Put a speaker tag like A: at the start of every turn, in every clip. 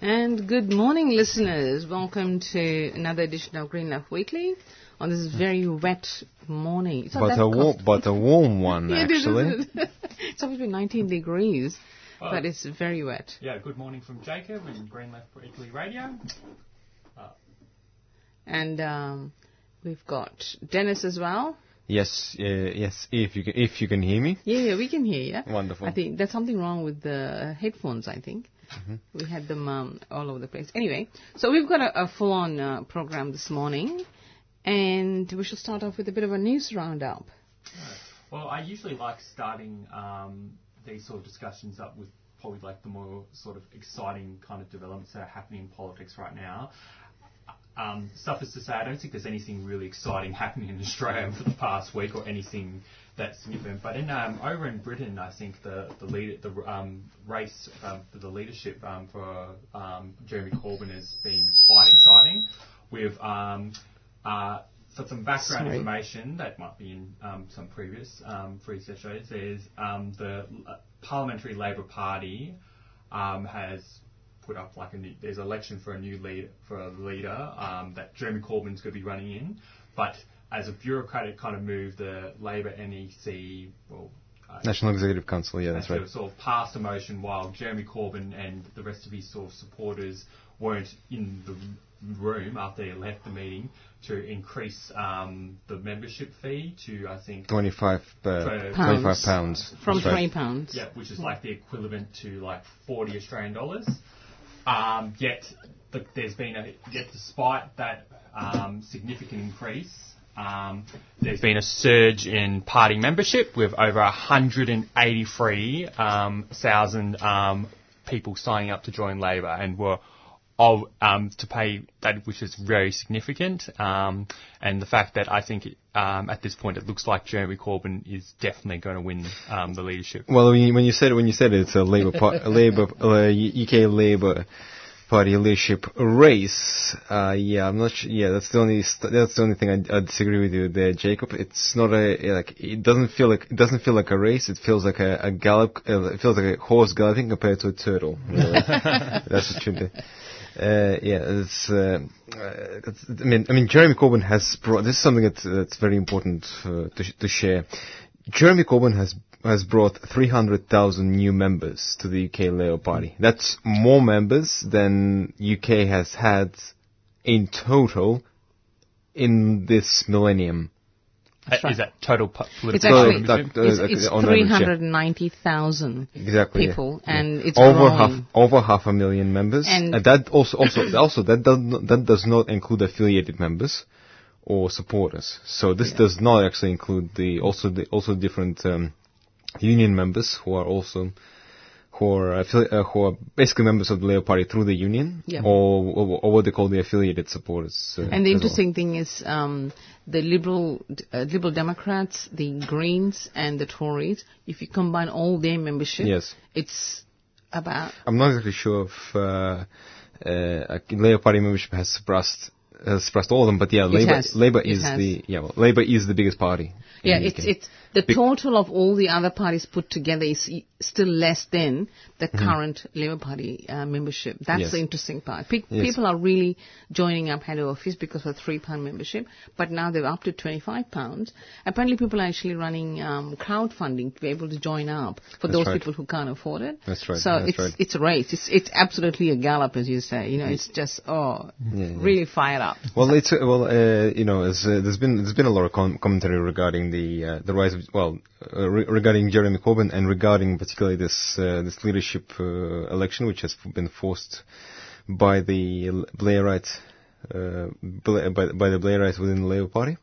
A: And good morning, listeners. Welcome to another edition of Green Left Weekly on this very wet morning. It's
B: But a warm, but a warm one
A: it is,
B: actually.
A: it's supposed to be 19 degrees,
C: Oh.
A: but it's very wet.
C: Yeah, good morning from Jacob and Green Left Weekly Radio.
A: And um, we've got Dennis as well.
B: Yes, uh, yes. If you can, if you can hear me,
A: Yeah, yeah, we can hear you.
B: wonderful.
A: I think there's something wrong with the headphones, I think.
B: Mm-hmm.
A: We had them um, all over the place. Anyway, so we've got a, a full-on uh, program this morning, and we shall start off with a bit of a news roundup.
C: Well, I usually like starting um, these sort of discussions up with probably like the more sort of exciting kind of developments that are happening in politics right now. Um, suffice to say, I don't think there's anything really exciting happening in Australia for the past week or anything that's significant. But in um, over in Britain, I think the the lead, the um, race um, for the leadership um, for um, Jeremy Corbyn has been quite exciting. With um, uh, for some background
A: Sorry.
C: information that might be in um, some previous um, free sessions, there's um, the uh, Parliamentary Labor Party um, has put up like a new, there's an election for a new lead for a leader um, that Jeremy Corbyn's going to be running in, but as a bureaucratic kind of move, the Labor NEC well. Uh,
B: National Executive Council. Yeah, that's right.
C: sort of, passed a motion while Jeremy Corbyn and the rest of his sort of supporters weren't in the room after they left the meeting to increase um, the membership fee to I think
B: Twenty-five, uh,
C: Pounds.
B: twenty-five pounds.
A: From
B: That's right.
A: twenty pounds.
C: yeah, which is like the equivalent to like 40 Australian dollars. Um, yet the, there's been a yet despite that um, significant increase, um, there's been a surge in party membership with over 183,000 um, um, people signing up to join Labor and were of um, to pay that, which is very significant. Um, and the fact that I think um, at this point it looks like Jeremy Corbyn is definitely going to win the leadership.
B: Well, when you, said when you said it, it's a Labour par- a Labour uh, UK Labour Party leadership race, uh, yeah, I'm not. Sure, yeah, that's the only st- that's the only thing I, I disagree with you there, Jacob. It's not a like it doesn't feel like it doesn't feel like a race. It feels like a, a gallop. Uh, it feels like a horse galloping compared to a turtle. Really. that's the truth. Uh, yeah, it's, uh, uh, it's, I mean, I mean, Jeremy Corbyn has brought. This is something that's that's very important uh, to sh- to share. Jeremy Corbyn has has brought 300,000 new members to the UK Labour Party. That's more members than UK has had in total in this millennium.
A: That's
C: Uh,
A: right.
C: Is that total pu-
A: It's
C: political
A: actually
C: membership?
B: uh,
A: it's,
B: uh,
A: it's
B: on average, yeah.
A: 390,000
B: Exactly. yeah.
A: people, and it's
B: over
A: growing.
B: half over half a million members,
A: And-
B: and, that also also also that does not, that does not include affiliated members or supporters. So this does not actually include the also the also different um, union members who are also who are affili- uh, who are basically members of the Labour Party through the union
A: Yeah.
B: or, or or what they call the affiliated supporters. Uh,
A: And the
B: as well.
A: interesting thing is um, the liberal uh, liberal Democrats, the Greens, and the Tories. If you combine all their membership,
B: Yes.
A: it's about
B: I'm not exactly sure if uh, uh, Labour Party membership has surpassed has surpassed all of them, but yeah, Labour
A: has.
B: Labour
A: It
B: is
A: has.
B: the yeah well, Labour is the biggest party.
A: yeah.
B: the
A: It's it's the
B: Big-
A: total of all the other parties put together is still less than the
B: Mm-hmm.
A: current Labour Party uh, membership. That's
B: Yes.
A: the interesting part. Pe-
B: Yes.
A: People are really joining up head over fist because of three pound membership, but now they're up to twenty five pounds. Apparently, people are actually running um, crowdfunding to be able to join up for
B: That's
A: those
B: right.
A: people who can't afford it.
B: That's right,
A: So
B: that's
A: it's
B: right.
A: it's a race. It's it's absolutely a gallop, as you say. You know, it's just oh, really fired up.
B: Well, it's uh, well, uh, you know, uh, there's been there's been a lot of com- commentary regarding the uh, the rise of well, uh, re- regarding Jeremy Corbyn and regarding particularly this uh, this leadership election, which has been forced by the Blairites, Bla- by, by the Blairites within the Labour Party.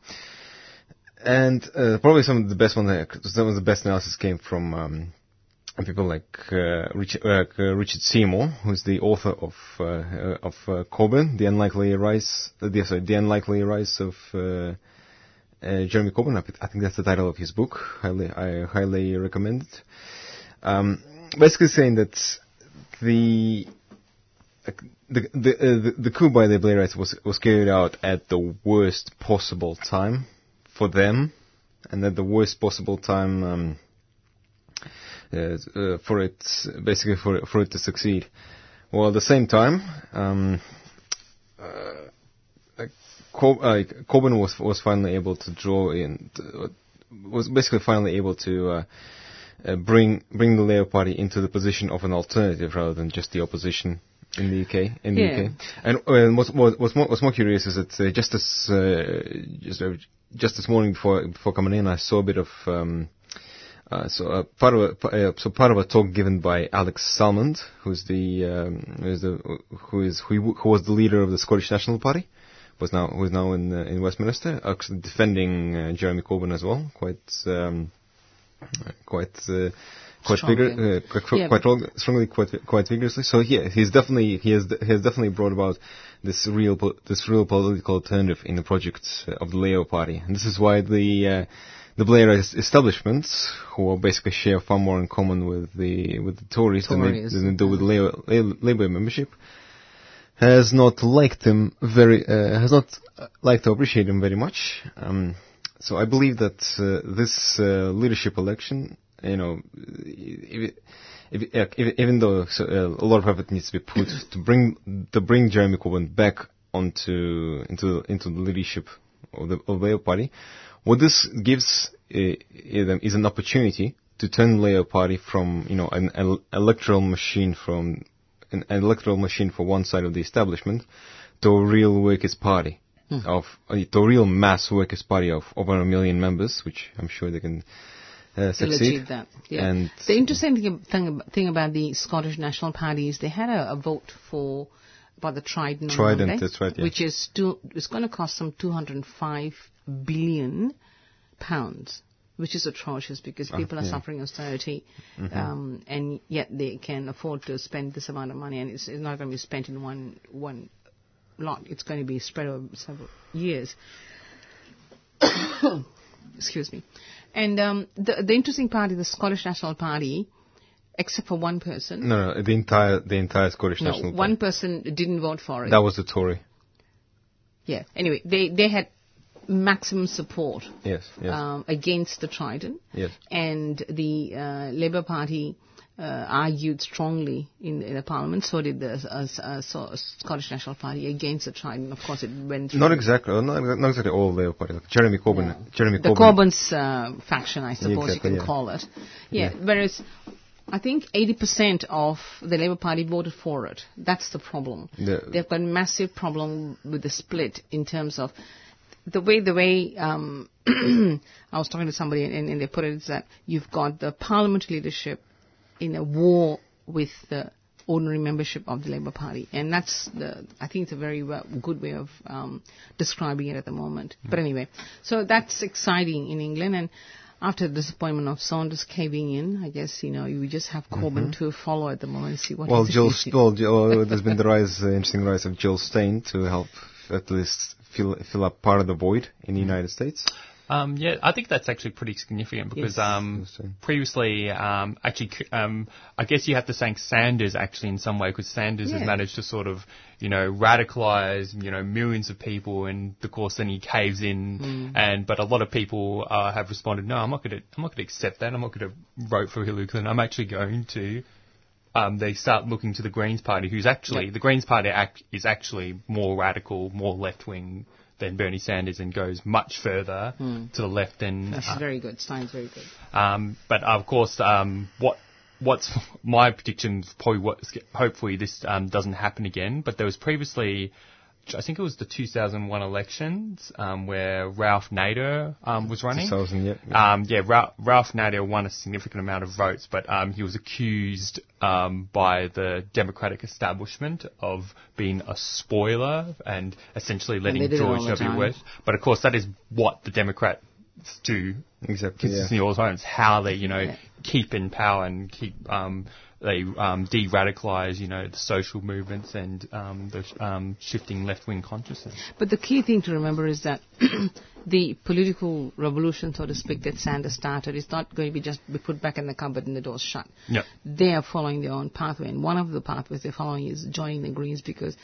B: And probably some of the best one, some of the best analysis came from um, people like uh, Richard, uh, uh, Richard Seymour, who's the author of uh, of uh, Corbyn, the unlikely rise, uh, the, sorry, the unlikely rise of Jeremy Corbyn. I, think that's the title of his book. Highly, I highly recommend it. Um, basically saying that the the the, the the coup by the Blairites was was carried out at the worst possible time for them, and at the worst possible time. Um, uh, uh, for it, basically for for it to succeed. Well, at the same time, um, uh, Cor- uh, Corbyn was was finally able to draw in, to, was basically finally able to uh, uh, bring bring the Labour Party into the position of an alternative rather than just the opposition in the UK. In the
A: Yeah.
B: UK, and uh, what's, what- what's more what's more curious is that uh, just as uh, just uh, just this morning before before coming in, I saw a bit of. Um, uh, so uh, part of a, uh, so part of a talk given by Alex Salmond, who's the um, who's the who is who, who was the leader of the Scottish National Party, was now who is now in uh, in Westminster, actually defending uh, Jeremy Corbyn as well, quite um, quite uh, quite
A: Strongly.
B: vigor, uh, quite,
A: Yeah.
B: quite strongly, quite quite vigorously. So yeah, he's definitely he has he has definitely brought about this real po- this real political alternative in the project uh, of the Labour Party, and this is why the uh, the Blair es- establishment, who basically share far more in common with the with the Tories, than, they, than they do with Labour, Labour Labour membership, has not liked him very uh, has not uh, liked to appreciate him very much. Um, so I believe that uh, this uh, leadership election, you know, if, if, if, even though so, uh, a lot of effort needs to be put to bring to bring Jeremy Corbyn back onto into into the leadership of the of the Labour Party, what this gives uh, is an opportunity to turn the Labour Party from you know an el- electoral machine from an electoral machine for one side of the establishment to a real workers' party of uh, to a real mass workers' party of over a million members, which I'm sure they can uh, succeed.
A: achieve that. Yeah.
B: And
A: the interesting thing, thing, thing about the Scottish National Party is they had a, a vote for about the Trident.
B: Trident,
A: Monday,
B: right, yeah.
A: Which is still it's going to cost them 205 billion pounds, which is atrocious because people are
B: Ah, yeah. Mm-hmm.
A: suffering austerity, um, and yet they can afford to spend this amount of money, and it's, it's not going to be spent in one one lot. It's going to be spread over several years. Excuse me. And um, the the interesting part is the Scottish National Party, except for one person.
B: no, no, the entire the entire Scottish
A: No,
B: National
A: one
B: Party.
A: person didn't vote for it.
B: That was the Tory.
A: yeah. Anyway, they they had maximum support
B: Yes, yes,
A: um, against the Trident,
B: yes.
A: and the uh, Labour Party uh, argued strongly in, in the Parliament. So did the uh, uh, so Scottish National Party against the Trident. Of course, it went through.
B: Not exactly, not, not exactly all Labour Party. Like Jeremy Corbyn, Jeremy
A: the
B: Corbyn.
A: Corbyn's uh, faction, I suppose
B: Exactly,
A: you can
B: yeah.
A: call it. Yeah,
B: Yeah.
A: whereas I think 80% of the Labour Party voted for it. That's the problem.
B: The-
A: They've got a massive problem with the split in terms of the way the way um, I was talking to somebody and, and they put it is that you've got the parliamentary leadership in a war with the ordinary membership of the Labour Party, and that's the I think it's a very well, good way of um, describing it at the moment. But anyway, so that's exciting in England, and after the disappointment of Sanders caving in, I guess you know you just have Corbyn to follow at the moment and see what.
B: Well, Jill, well, Jill, there's been the rise, uh, interesting rise of Jill Stein to help at least fill fill up part of the void in the United States.
C: Um, yeah, I think that's actually pretty significant because
A: Yes.
C: um, previously, um, actually, um, I guess you have to thank Sanders actually in some way because Sanders
A: Yeah.
C: has managed to sort of, you know, radicalize, you know, millions of people, and of course then he caves in,
A: Mm.
C: and but a lot of people uh, have responded, no, I'm not going to, I'm not going to accept that. I'm not going to vote for Hillary Clinton. I'm actually going to. Um, they start looking to the Greens Party, who's actually
A: Yep.
C: the Greens Party act, is actually more radical, more left wing than Bernie Sanders, and goes much further to the left than.
A: That's
C: uh,
A: very good. Stein's very good.
C: um, but of course, um, what what's my prediction? Probably what hopefully this um, doesn't happen again. But there was previously, I think it was the 2001 elections um, where Ralph Nader um, was running.
B: 2000, yeah. yeah.
C: Um, yeah, Ralph, Ralph Nader won a significant amount of votes, but um, he was accused um, by the Democratic establishment of being a spoiler and essentially letting
A: they did it all
C: George W. Bush. But of course, that is what the Democrats do
B: exactly. Yeah.
C: consistently all the time. It's how they, you know,
A: Yeah.
C: keep in power and keep um, they um, de-radicalize, you know, the social movements and um, the um, shifting left-wing consciousness.
A: But the key thing to remember is that the political revolution, so to speak, that Sanders started is not going to be just be put back in the cupboard and the door's shut.
C: Yeah.
A: They are following their own pathway, and one of the pathways they're following is joining the Greens because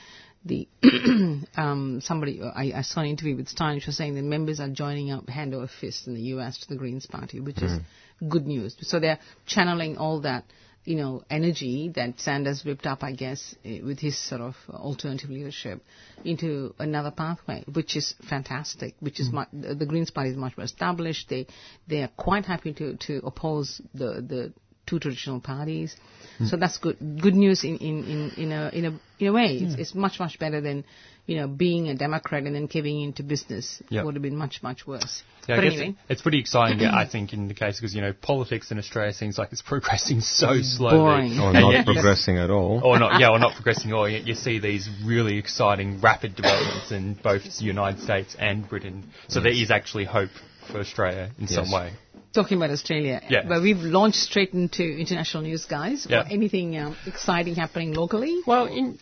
A: the um, somebody I, I saw an interview with Stein, which was saying that members are joining up hand over fist in the U.S. to the Greens Party, which is good news. So they're channeling all that you know, energy that Sanders whipped up, I guess, eh, with his sort of alternative leadership into another pathway, which is fantastic, which is mm. mu- the the Greens Party is much more established. They, they are quite happy to, to oppose the, the two traditional parties. Mm. So that's good, good news in, in, in, in a, in a, in a way. It's, mm. it's much, much better than, you know, being a Democrat and then caving into business.
C: Yeah.
A: It would have been much, much worse.
C: Yeah, I
A: but
C: guess
A: anyway.
C: it's pretty exciting, yeah, I think, in the case because you know politics in Australia seems like it's progressing so slowly,
A: Boring.
B: Or not
C: yet
B: progressing at all.
C: or not, yeah, or not progressing at all. Yet you see these really exciting, rapid developments in both the United States and Britain. So there is actually hope for Australia in some way.
A: Talking about Australia,
C: Yeah.
A: but we've launched straight into international news, guys.
C: Yeah.
A: Anything um, exciting happening locally?
C: Well, in,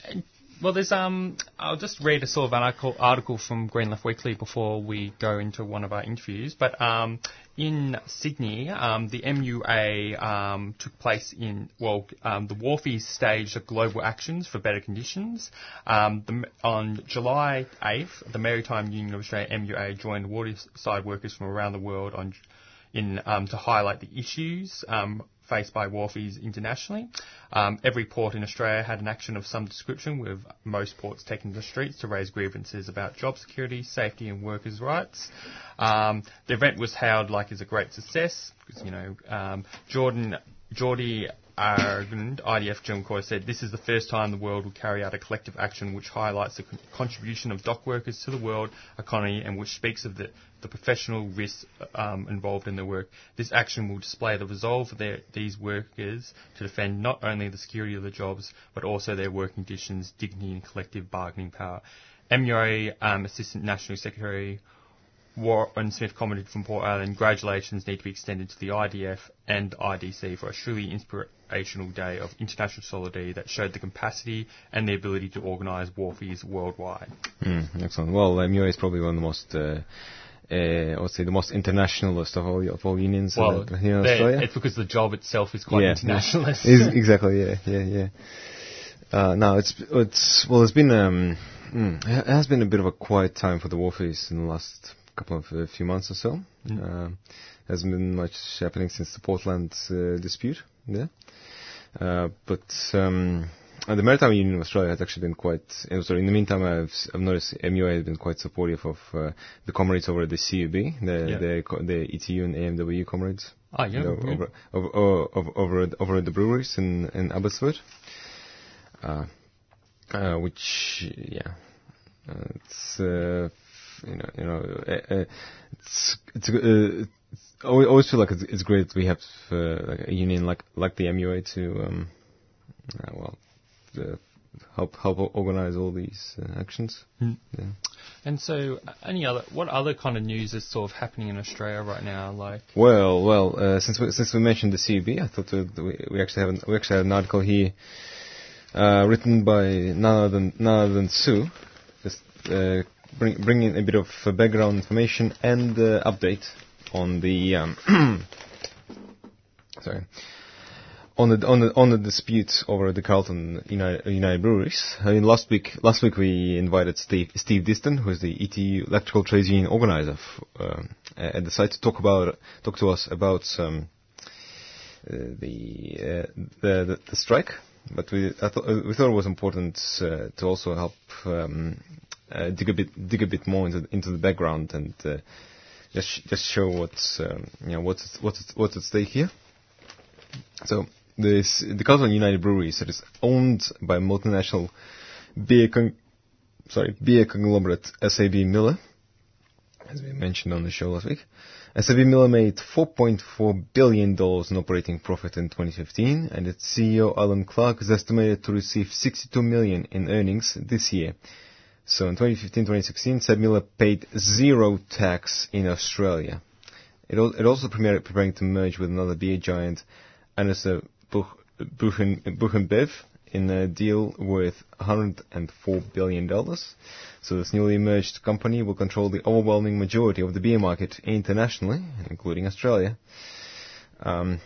C: well, there's um, I'll just read a sort of article from Green Left Weekly before we go into one of our interviews. But um, in Sydney, um, the MUA um, took place in well, um, the Wharfies staged a global actions for better conditions. Um, the, on July 8th, the Maritime Union of Australia MUA joined waterside workers from around the world on in um, to highlight the issues um, faced by wharfies internationally. Um, every port in Australia had an action of some description, with most ports taking to the streets to raise grievances about job security, safety, and workers' rights. Um, the event was hailed like as a great success because you know um, Jordan Geordie Argand, IDF Corps said this is the first time the world will carry out a collective action which highlights the con- contribution of dock workers to the world economy and which speaks of the, the professional risks um, involved in their work. This action will display the resolve of their, these workers to defend not only the security of the jobs but also their working conditions, dignity and collective bargaining power. MUA um, Assistant National Secretary Warren Smith commented from Port Island, congratulations need to be extended to the ITF and IDC for a truly inspirational day of international solidarity that showed the capacity and the ability to organise wharfies worldwide.
B: Mm, excellent. Well, MUA is probably one of the most, uh, uh, I would say, the most internationalist of all of all unions
C: Well,
B: uh, here in Australia.
C: it's because the job itself is quite
B: Yeah,
C: internationalist.
B: Is- exactly. Yeah. Yeah. Yeah. Uh, now it's it's well, it's been um, mm, it has been a bit of a quiet time for the Wharfies in the last couple of uh, few months or so. Um, hasn't been much happening since the Portland uh, dispute. Yeah. Uh, but um, uh, the Maritime Union of Australia has actually been quite. Uh, sorry, in the meantime, I've, I've noticed MUA has been quite supportive of uh, the comrades over at the CUB, the
C: Yeah.
B: the, the ETU and AMW comrades.
C: Ah, yeah,
B: You know,
C: yeah.
B: over, over, over, over, over, at- the breweries in, in Abbotsford. Uh, uh, which, yeah, uh, it's, uh, you know, you know, uh, it's, it's, uh, it's always always feel like it's, it's great we have uh, like a union like like the MUA to, um, uh, well, help help organize all these uh, actions.
C: Mm.
B: Yeah.
C: And so, any other, what other kind of news is sort of happening in Australia right now? Like,
B: Well, well, uh, since we, since we mentioned the CUB, I thought we, we actually have an, we actually have an article here uh, written by none other than none other than Sue, just uh, bring bringing a bit of uh, background information and uh, update on the um, sorry on the on the on the dispute over the Carlton United, United Breweries. I mean, last week last week we invited Steve Steve Diston, who is the ETU Electrical Trades Union organizer, f- um, at the site to talk about talk to us about um, uh, the, uh, the the the strike. But we I uh, we thought it was important uh, to also help um, uh, dig a bit dig a bit more into into the background and. Uh, just sh- just show what's um, you know what's what's what's at stake here. So this the Carlton United Breweries it is owned by multinational beer con- sorry beer conglomerate SAB Miller, as we mentioned on the show last week. SAB Miller made 4.4 billion dollars in operating profit in 2015, and its CEO Alan Clark is estimated to receive 62 million in earnings this year. So in 2015-2016, SAB Miller paid zero tax in Australia. It, al- it also prepared, preparing to merge with another beer giant, Anheuser Buch- Buchen, in a deal worth 104 billion dollars. So this newly merged company will control the overwhelming majority of the beer market internationally, including Australia. Um,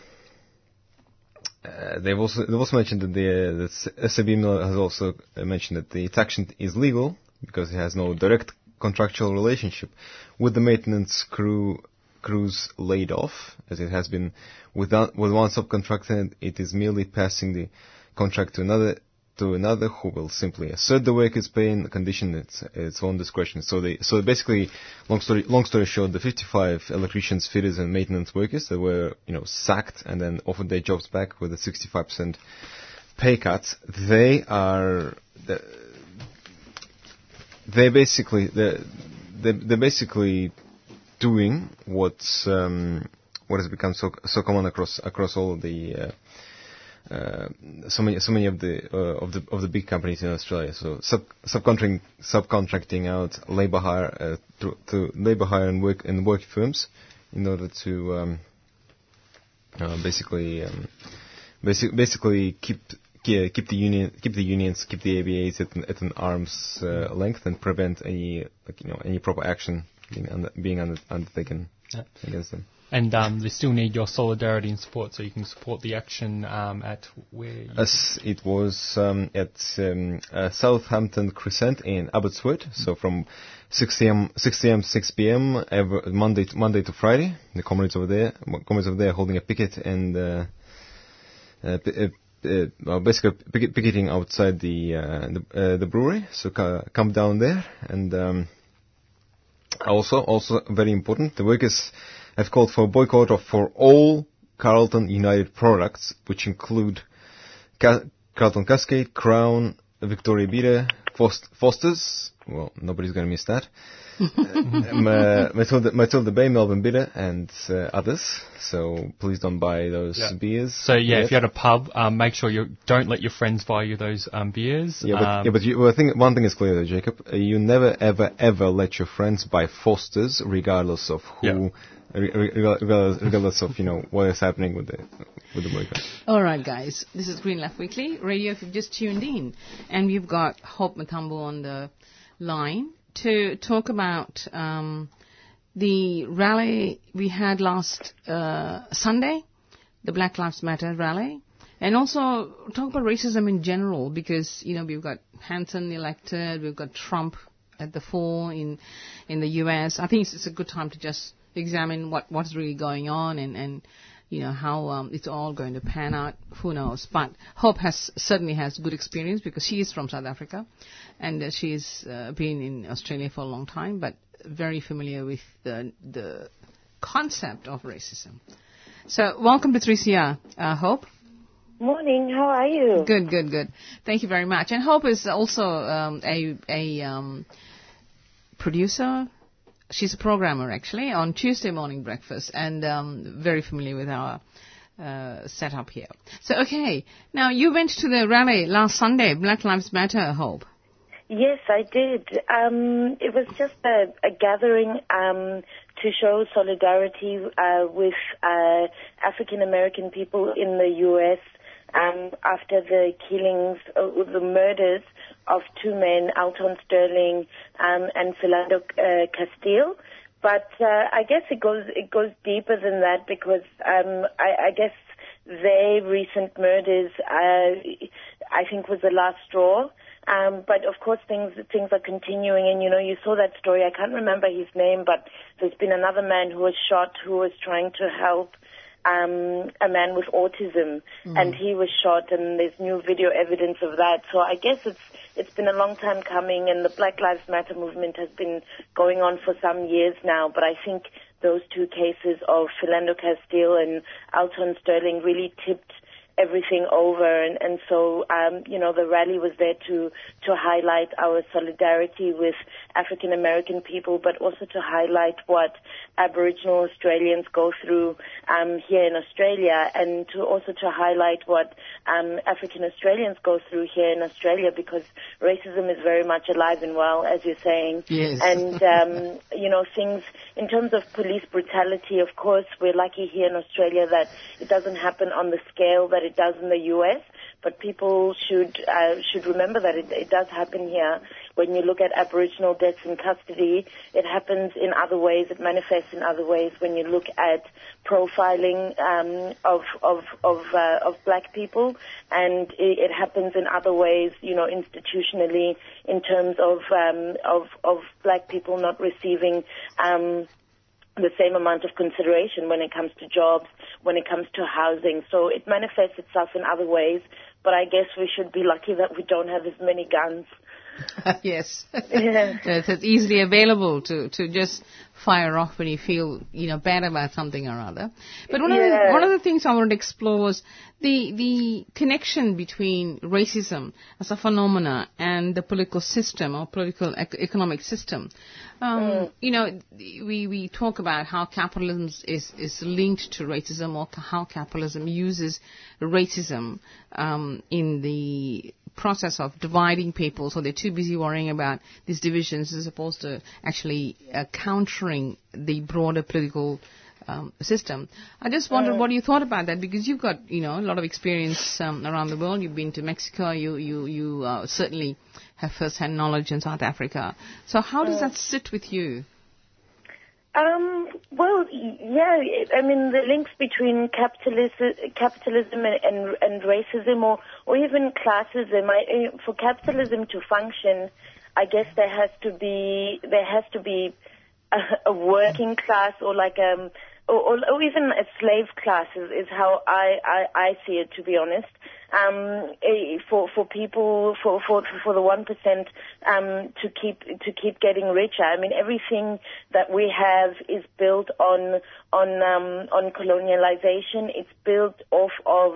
B: uh, they've also they've also mentioned that the, Miller has also uh, mentioned that the action is legal because it has no direct contractual relationship with the maintenance crew crews laid off, as it has been without, with one subcontractor. It is merely passing the contract to another to another who will simply assert the worker's pay and condition its its own discretion. So they so basically, long story long story short, the 55 electricians, fitters, and maintenance workers that were you know sacked and then offered their jobs back with a 65% pay cut, they are they basically they they're basically doing what's um, what has become so so common across across all of the uh, uh, so many so many of the uh, of the of the big companies in Australia. So sub subcontracting subcontracting out labor hire uh, to, to labor hire and work and work firms in order to um, uh, basically um, basic, basically keep keep the union keep the unions keep the EBAs at an, at an arm's uh, length and prevent any like you know any proper action being under, being under, undertaken yeah. against them.
C: And um, they still need your solidarity and support, so you can support the action um, at where.
B: As it was um, at um, uh, Southampton Crescent in Abbotsford, mm-hmm. so from 6 a.m. 6 a.m. 6 p.m. Every, Monday to, Monday to Friday. The comrades over there, comrades over there, holding a picket and. Uh, uh, uh, well, basically picketing outside the uh, the, uh, the, brewery. So come down there, and um, also also very important, the workers have called for a boycott of for all Carlton United products, which include Ca- Carlton Cascade, Crown, Victoria Bitter, Foster's. Well, nobody's going to miss that. uh, Matilda, Matilda Bay, Melbourne Bitter, and uh, others. So please don't buy those yeah. beers.
C: So yeah, yet. if you're at a pub, um, make sure you don't let your friends buy you those um, beers.
B: Yeah, but,
C: um,
B: yeah, but you, well, I think one thing is clear, though, Jacob. Uh, you never, ever, ever let your friends buy Foster's, regardless of who. Yeah regardless of you know what is happening with the with.
A: All right, guys, this is Green Left Weekly Radio. If you've just tuned in, and we've got Hope Matambo on the line to talk about um, the rally we had last uh, Sunday, the Black Lives Matter rally, and also talk about racism in general because you know we've got Hanson elected, we've got Trump at the fore in in the U.S. I think it's, it's a good time to just examine what what's really going on and and you know how um, it's all going to pan out. Who knows? But Hope has certainly has good experience because she is from South Africa, and uh, she's uh, been in Australia for a long time, but very familiar with the the concept of racism. So welcome to 3CR, uh, Hope.
D: Morning. How are you?
A: Good, good, good. Thank you very much. And Hope is also um, a a um, producer she's a programmer actually on Tuesday morning breakfast and um, very familiar with our uh, setup here. So okay, now you went to the rally last Sunday, Black Lives Matter, I hope.
D: Yes, I did. Um, it was just a, a gathering um, to show solidarity uh, with uh, African American people in the U.S. Um, after the killings, uh, the murders of two men, Alton Sterling um, and Philando uh, Castile. But uh, I guess it goes it goes deeper than that because um, I, I guess their recent murders, uh, I think, was the last straw. Um, but of course, things things are continuing, and you know, you saw that story. I can't remember his name, but there's been another man who was shot who was trying to help um, a man with autism, mm. and he was shot, and there's new video evidence of that. So I guess it's it's been a long time coming, and the Black Lives Matter movement has been going on for some years now. But I think those two cases of Philando Castile and Alton Sterling really tipped everything over and, and so um, you know the rally was there to to highlight our solidarity with African American people but also to highlight what Aboriginal Australians go through um, here in Australia and to also to highlight what um, African Australians go through here in Australia because racism is very much alive and well as you're saying
A: yes.
D: and um, you know things in terms of police brutality of course we're lucky here in Australia that it doesn't happen on the scale that it does in the U.S. But people should uh, should remember that it, it does happen here. When you look at Aboriginal deaths in custody, it happens in other ways. It manifests in other ways. When you look at profiling um, of of of, uh, of black people, and it, it, happens in other ways. You know, institutionally, in terms of um, of of black people not receiving. Um, the same amount of consideration when it comes to jobs, when it comes to housing. So it manifests itself in other ways, but I guess we should be lucky that we don't have as many guns.
A: yes. Yeah. it's easily available to, to just fire off when you feel, you know, bad about something or other. But one, yeah. of the, one of the things I wanted to explore was the, the connection between racism as a phenomena and the political system or political ec- economic system. Um, mm. You know, we, we talk about how capitalism is, is linked to racism or how capitalism uses racism um, in the process of dividing people, so they're too busy worrying about these divisions as opposed to actually uh, countering the broader political um, system. I just wondered uh, what you thought about that because you've got you know a lot of experience um, around the world. You've been to Mexico. You you you uh, certainly have first-hand knowledge in South Africa. So how does that sit with you?
D: Um, well, yeah, I mean, the links between capitalism, capitalism and, and, and racism or, or even classism, I, for capitalism to function, I guess there has to be, there has to be a, a working class or like, um, or, or, even a slave class is, is how I, I, I see it, to be honest um, for for people for for for the one percent um, to keep to keep getting richer. I mean, everything that we have is built on on um, on colonialization. It's built off of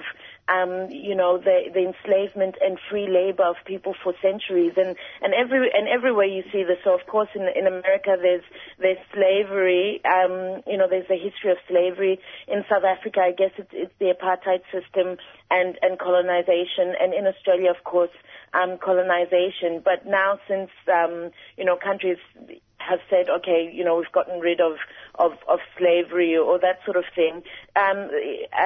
D: um, you know, the, the enslavement and free labor of people for centuries, and and every and everywhere you see this. So of course, in in America, there's there's slavery. Um, you know, there's a history of slavery in South Africa. I guess it's it's the apartheid system and and colonization, and in Australia, of course, um, colonization. But now, since um, you know, countries have said, okay, you know, we've gotten rid of, of, of slavery or that sort of thing. Um,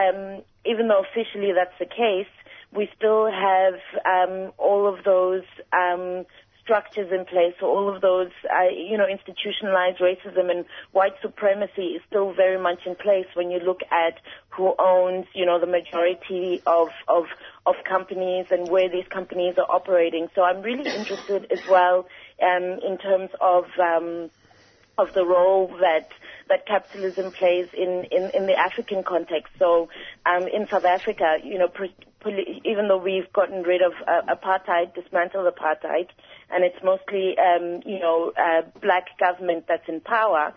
D: um, even though officially that's the case, we still have um, all of those um, structures in place. So all of those, uh, you know, institutionalized racism and white supremacy is still very much in place when you look at who owns, you know, the majority of, of, of companies and where these companies are operating. So I'm really interested as well um, in terms of um, of the role that that capitalism plays in, in, in the African context. So um, in South Africa, you know, even though we've gotten rid of uh, apartheid, dismantled apartheid, and it's mostly, um, you know, uh, black government that's in power,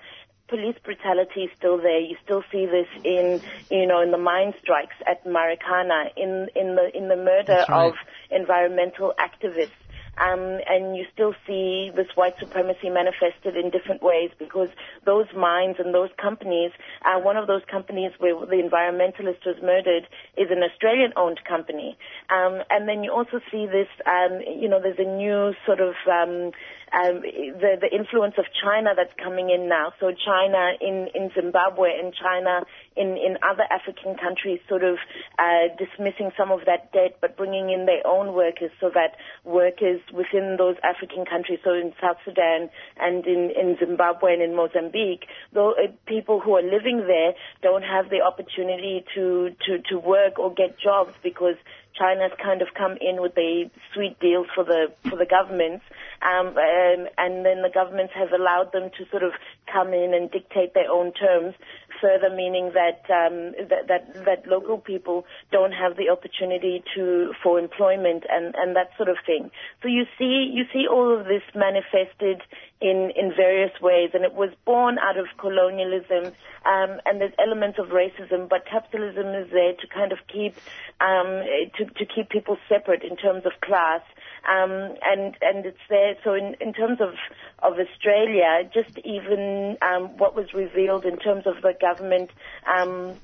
D: police brutality is still there. You still see this in, you know, in the mine strikes at Marikana, in in the in the murder right. of environmental activists. Um, and you still see this white supremacy manifested in different ways because those mines and those companies, uh, one of those companies where the environmentalist was murdered is an Australian-owned company. Um, and then you also see this, um, you know, there's a new sort of um, um, the, the influence of China that's coming in now. So China in, in Zimbabwe and China in, in other African countries sort of uh, dismissing some of that debt but bringing in their own workers so that workers within those African countries, so in South Sudan and in, in Zimbabwe and in Mozambique, though uh, people who are living there don't have the opportunity to, to, to work or get jobs because China's kind of come in with the sweet deals for the for the governments, um, um, and then the governments have allowed them to sort of come in and dictate their own terms. Further, meaning that um, that, that that local people don't have the opportunity to for employment and and that sort of thing. So you see you see all of this manifested in in various ways, and it was born out of colonialism. Um, and there's elements of racism, but capitalism is there to kind of keep um, to to keep people separate in terms of class. Um, and and it's there. So in, in terms of of Australia, just even um, what was revealed in terms of the government, um,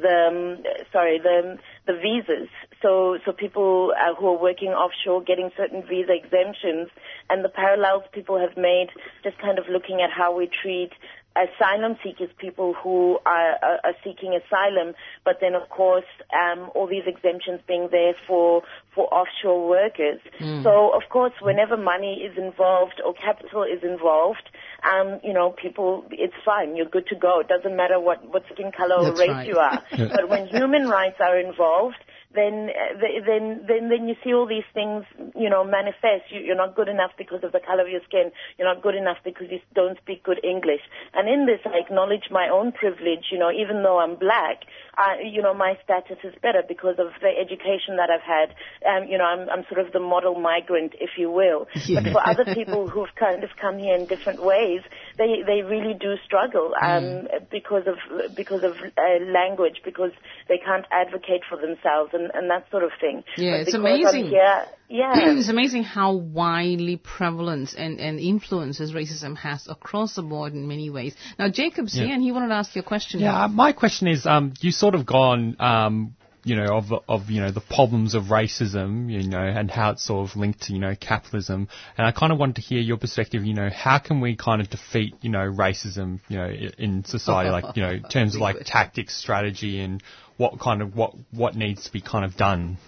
D: the um, sorry the the visas. So so people uh, who are working offshore getting certain visa exemptions, and the parallels people have made, just kind of looking at how we treat asylum seekers, people who are, are, are, seeking asylum, but then of course um, all these exemptions being there for for offshore workers. Mm. So of course, whenever money is involved or capital is involved, um, you know, people, it's fine. You're good to go. It doesn't matter what what skin color
A: That's
D: or race
A: right.
D: you are. but when human rights are involved, then uh, then then then you see all these things, you know, manifest. You, you're not good enough because of the color of your skin. You're not good enough because you don't speak good English. And in this, I acknowledge my own privilege. You know, even though I'm black, I, you know, my status is better because of the education that I've had. Um, you know, I'm, I'm sort of the model migrant, if you will. Yeah. But for other people who've kind of come here in different ways, they they really do struggle um, mm. because of because of uh, language, because they can't advocate for themselves and, and that sort of thing.
A: Yeah, it's amazing.
D: Here, yeah,
A: it's amazing how widely prevalent and, and influences racism has across the board in many ways. Now, Jacob's yeah. here, and he wanted to ask you a question.
C: Yeah, my question is, um, you sort of gone um, you know, of of you know the problems of racism, you know, and how it's sort of linked to you know capitalism. And I kind of wanted to hear your perspective. You know, how can we kind of defeat you know racism, you know, in society, like you know, in terms of like tactics, strategy, and what kind of what what needs to be kind of done.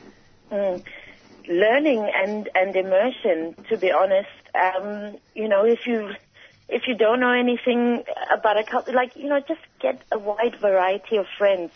D: Mm. Learning and and immersion. To be honest, um, you know, if you if you don't know anything about a culture, like you know, just get a wide variety of friends.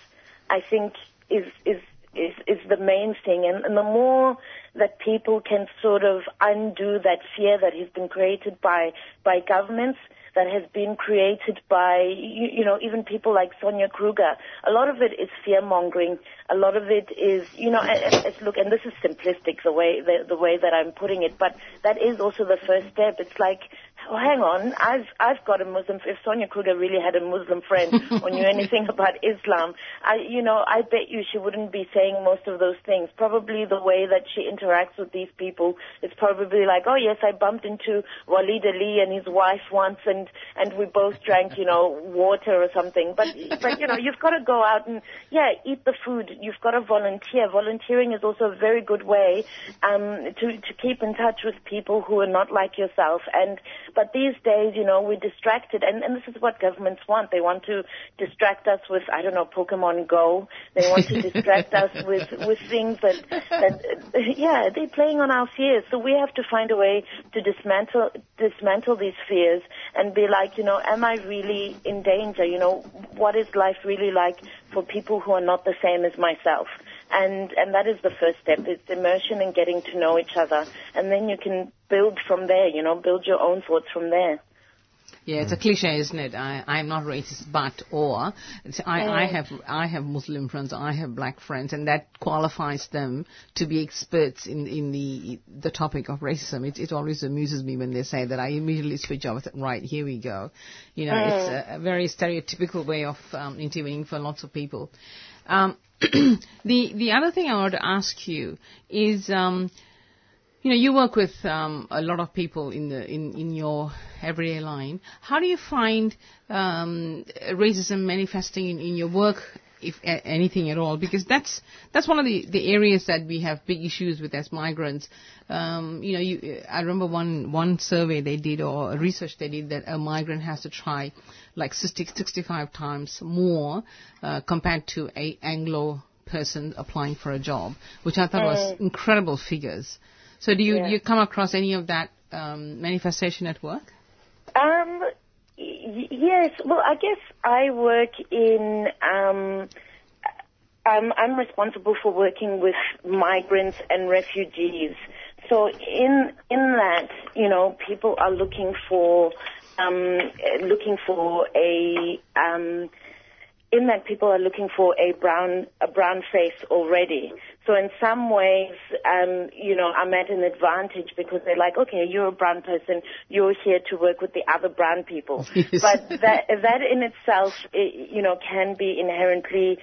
D: I think is is is is the main thing, and, and the more that people can sort of undo that fear that has been created by by governments that has been created by, you, you, know, even people like Sonia Kruger. A lot of it is fear mongering. A lot of it is, you know, and, look, and this is simplistic the way the, the way that I'm putting it, but that is also the first step. It's like oh, hang on, I've I've got a Muslim. If Sonia Kruger really had a Muslim friend or knew anything about Islam, I you know I bet you she wouldn't be saying most of those things. Probably the way that she interacts with these people is probably like, oh yes, I bumped into Waleed Aly and his wife once, and and we both drank you know water or something. But but you know you've got to go out and yeah eat the food. You've got to volunteer. Volunteering is also a very good way um, to to keep in touch with people who are not like yourself and but these days, you know, we're distracted, and, and this is what governments want. They want to distract us with, I don't know, Pokemon Go. They want to distract us with, with things that, that, yeah, they're playing on our fears. So we have to find a way to dismantle, dismantle these fears and be like, you know, am I really in danger? You know, what is life really like for people who are not the same as myself? And and that is the first step. It's immersion and getting to know each other, and then you can build from there. You know, build your own thoughts from there.
A: Yeah, it's a cliche, isn't it? I, I'm not racist, but or I, I have I have Muslim friends, I have black friends, and that qualifies them to be experts in in the the topic of racism. It, it always amuses me when they say that. I immediately switch off. Right, here we go. You know, it's a, a very stereotypical way of um, intervening for lots of people. Um, the the other thing I want to ask you is, um, you know, you work with um, a lot of people in the in, in your everyday line. How do you find um, racism manifesting in, in your work if anything at all, because that's that's one of the, the areas that we have big issues with as migrants. Um, you know, you, I remember one one survey they did or research they did that a migrant has to try like 60, 65 times more uh, compared to a Anglo person applying for a job, which I thought was mm. incredible figures. So do you yeah. you come across any of that um, manifestation at work?
D: Um, yes. Well, I guess I work in. Um, I'm, I'm responsible for working with migrants and refugees. So in in that, you know, people are looking for um, looking for a um, in that people are looking for a brown a brown face already. So in some ways, um, you know, I'm at an advantage because they're like, okay, you're a brown person, you're here to work with the other brown people. Yes. But that that in itself, it, you know, can be inherently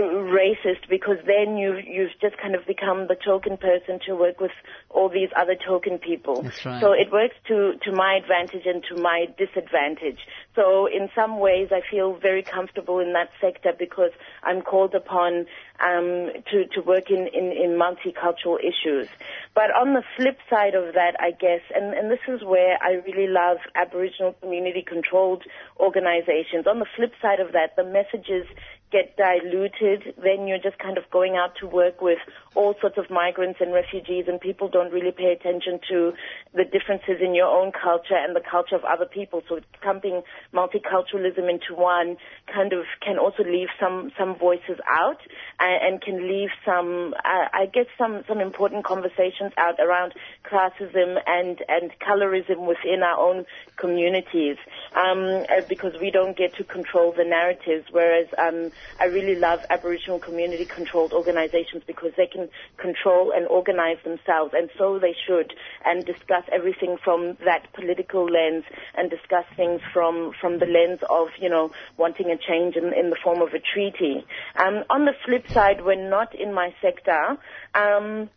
D: racist because then you you've just kind of become the token person to work with all these other token people.
A: That's right.
D: So it works to to my advantage and to my disadvantage. So in some ways I feel very comfortable in that sector because I'm called upon um, to to work in, in in multicultural issues. But on the flip side of that, I guess, and and this is where I really love Aboriginal community controlled organizations. On the flip side of that, the messages get diluted, then you're just kind of going out to work with all sorts of migrants and refugees and people don't really pay attention to the differences in your own culture and the culture of other people. So clumping multiculturalism into one kind of can also leave some, some voices out and, and can leave some, uh, I guess some, some important conversations out around classism and, and colorism within our own communities. Um, uh, because we don't get to control the narratives, whereas um, I really love Aboriginal community controlled organizations because they can control and organize themselves, and so they should, and discuss everything from that political lens and discuss things from, from the lens of, you know, wanting a change in, in the form of a treaty. Um, on the flip side, when not in my sector, um,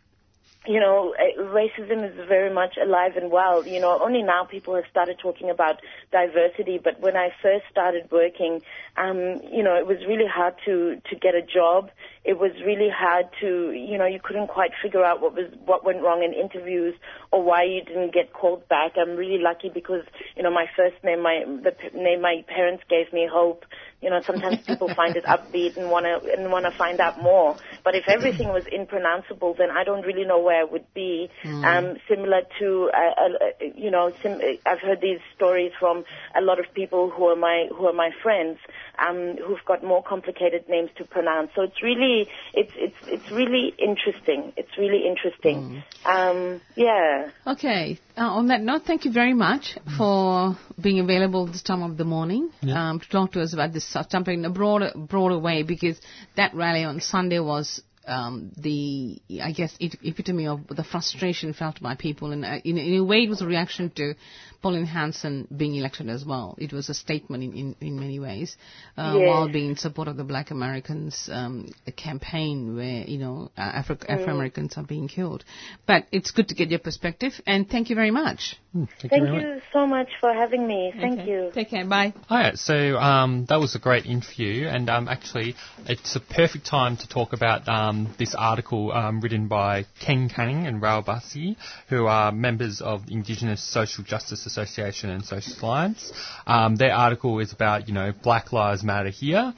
D: you know, uh, racism is very much alive and well. You know, only now people have started talking about diversity, but when I first started working, um, you know, it was really hard to, to get a job. It was really hard to, you know, you couldn't quite figure out what was, what went wrong in interviews or why you didn't get called back. I'm really lucky because, you know, my first name, my, the name my parents gave me hope you know, sometimes people find it upbeat and want to and want to find out more. But if everything was impronounceable, then I don't really know where I would be. Mm. Um, similar to, uh, uh, you know, sim- I've heard these stories from a lot of people who are my who are my friends, um, who've got more complicated names to pronounce. So it's really it's it's it's really interesting. It's really interesting. Mm. Um, yeah.
A: Okay. Uh, on that note, thank you very much for being available this time of the morning yeah. um, to talk to us about this subject in a broader, broader way because that rally on Sunday was um, the, I guess, epitome of the frustration felt by people. And uh, in, in, a way, it was a reaction to Pauline Hanson being elected as well. It was a statement in, in, in many ways, uh, yes. while being in support of the Black Americans um, campaign where, you know, uh, Afro mm. Americans are being killed. But it's good to get your perspective, and thank you very much.
D: Mm, thank, thank you, you so much for having me. Thank okay. you.
A: Take care. Bye.
C: All right. So um, that was a great interview, and um, actually, it's a perfect time to talk about um, this article um, written by Ken Canning and Raul Bassi, who are members of Indigenous Social Justice Association and Social Science. Um, their article is about, you know, Black Lives Matter here.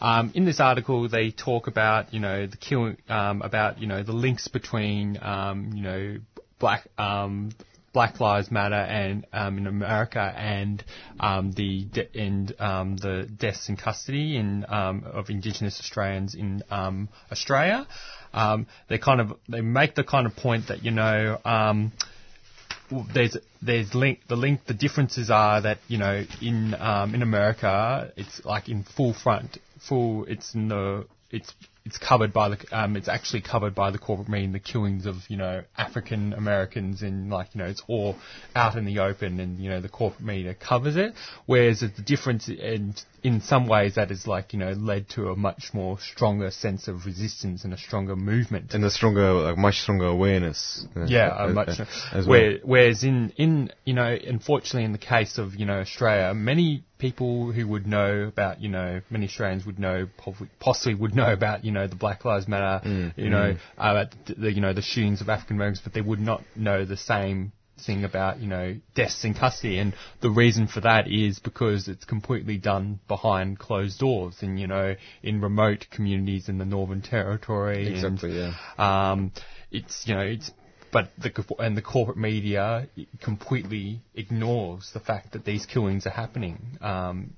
C: Um, in this article, they talk about, you know, the killing, um, about, you know, the links between, um, you know, black, um, Black Lives Matter and um, in America and um, the de- and um, the deaths in custody in um, of Indigenous Australians in Australia. They kind of they make the kind of point that you know there's there's link the link the differences are that you know in um, in America it's like in full front full it's in the it's it's covered by the um, it's actually covered by the corporate media the killings of you know African Americans and like you know it's all out in the open and you know the corporate media covers it. Whereas the difference in in some ways that has like you know led to a much more stronger sense of resistance and a stronger movement.
B: And a stronger like much stronger awareness.
C: Uh, yeah uh, much uh, as where, well. whereas in in you know unfortunately in the case of you know Australia many people who would know about, you know, many Australians would know, possibly would know about, you know, the Black Lives Matter, mm, you know, mm. uh, the, you know, the shootings of African Americans, but they would not know the same thing about, you know, deaths in custody. And the reason for that is because it's completely done behind closed doors and, you know, in remote communities in the Northern Territory.
B: Exactly,
C: and, yeah. Um, it's, you know, it's but the and the corporate media completely ignores the fact that these killings are happening. Um,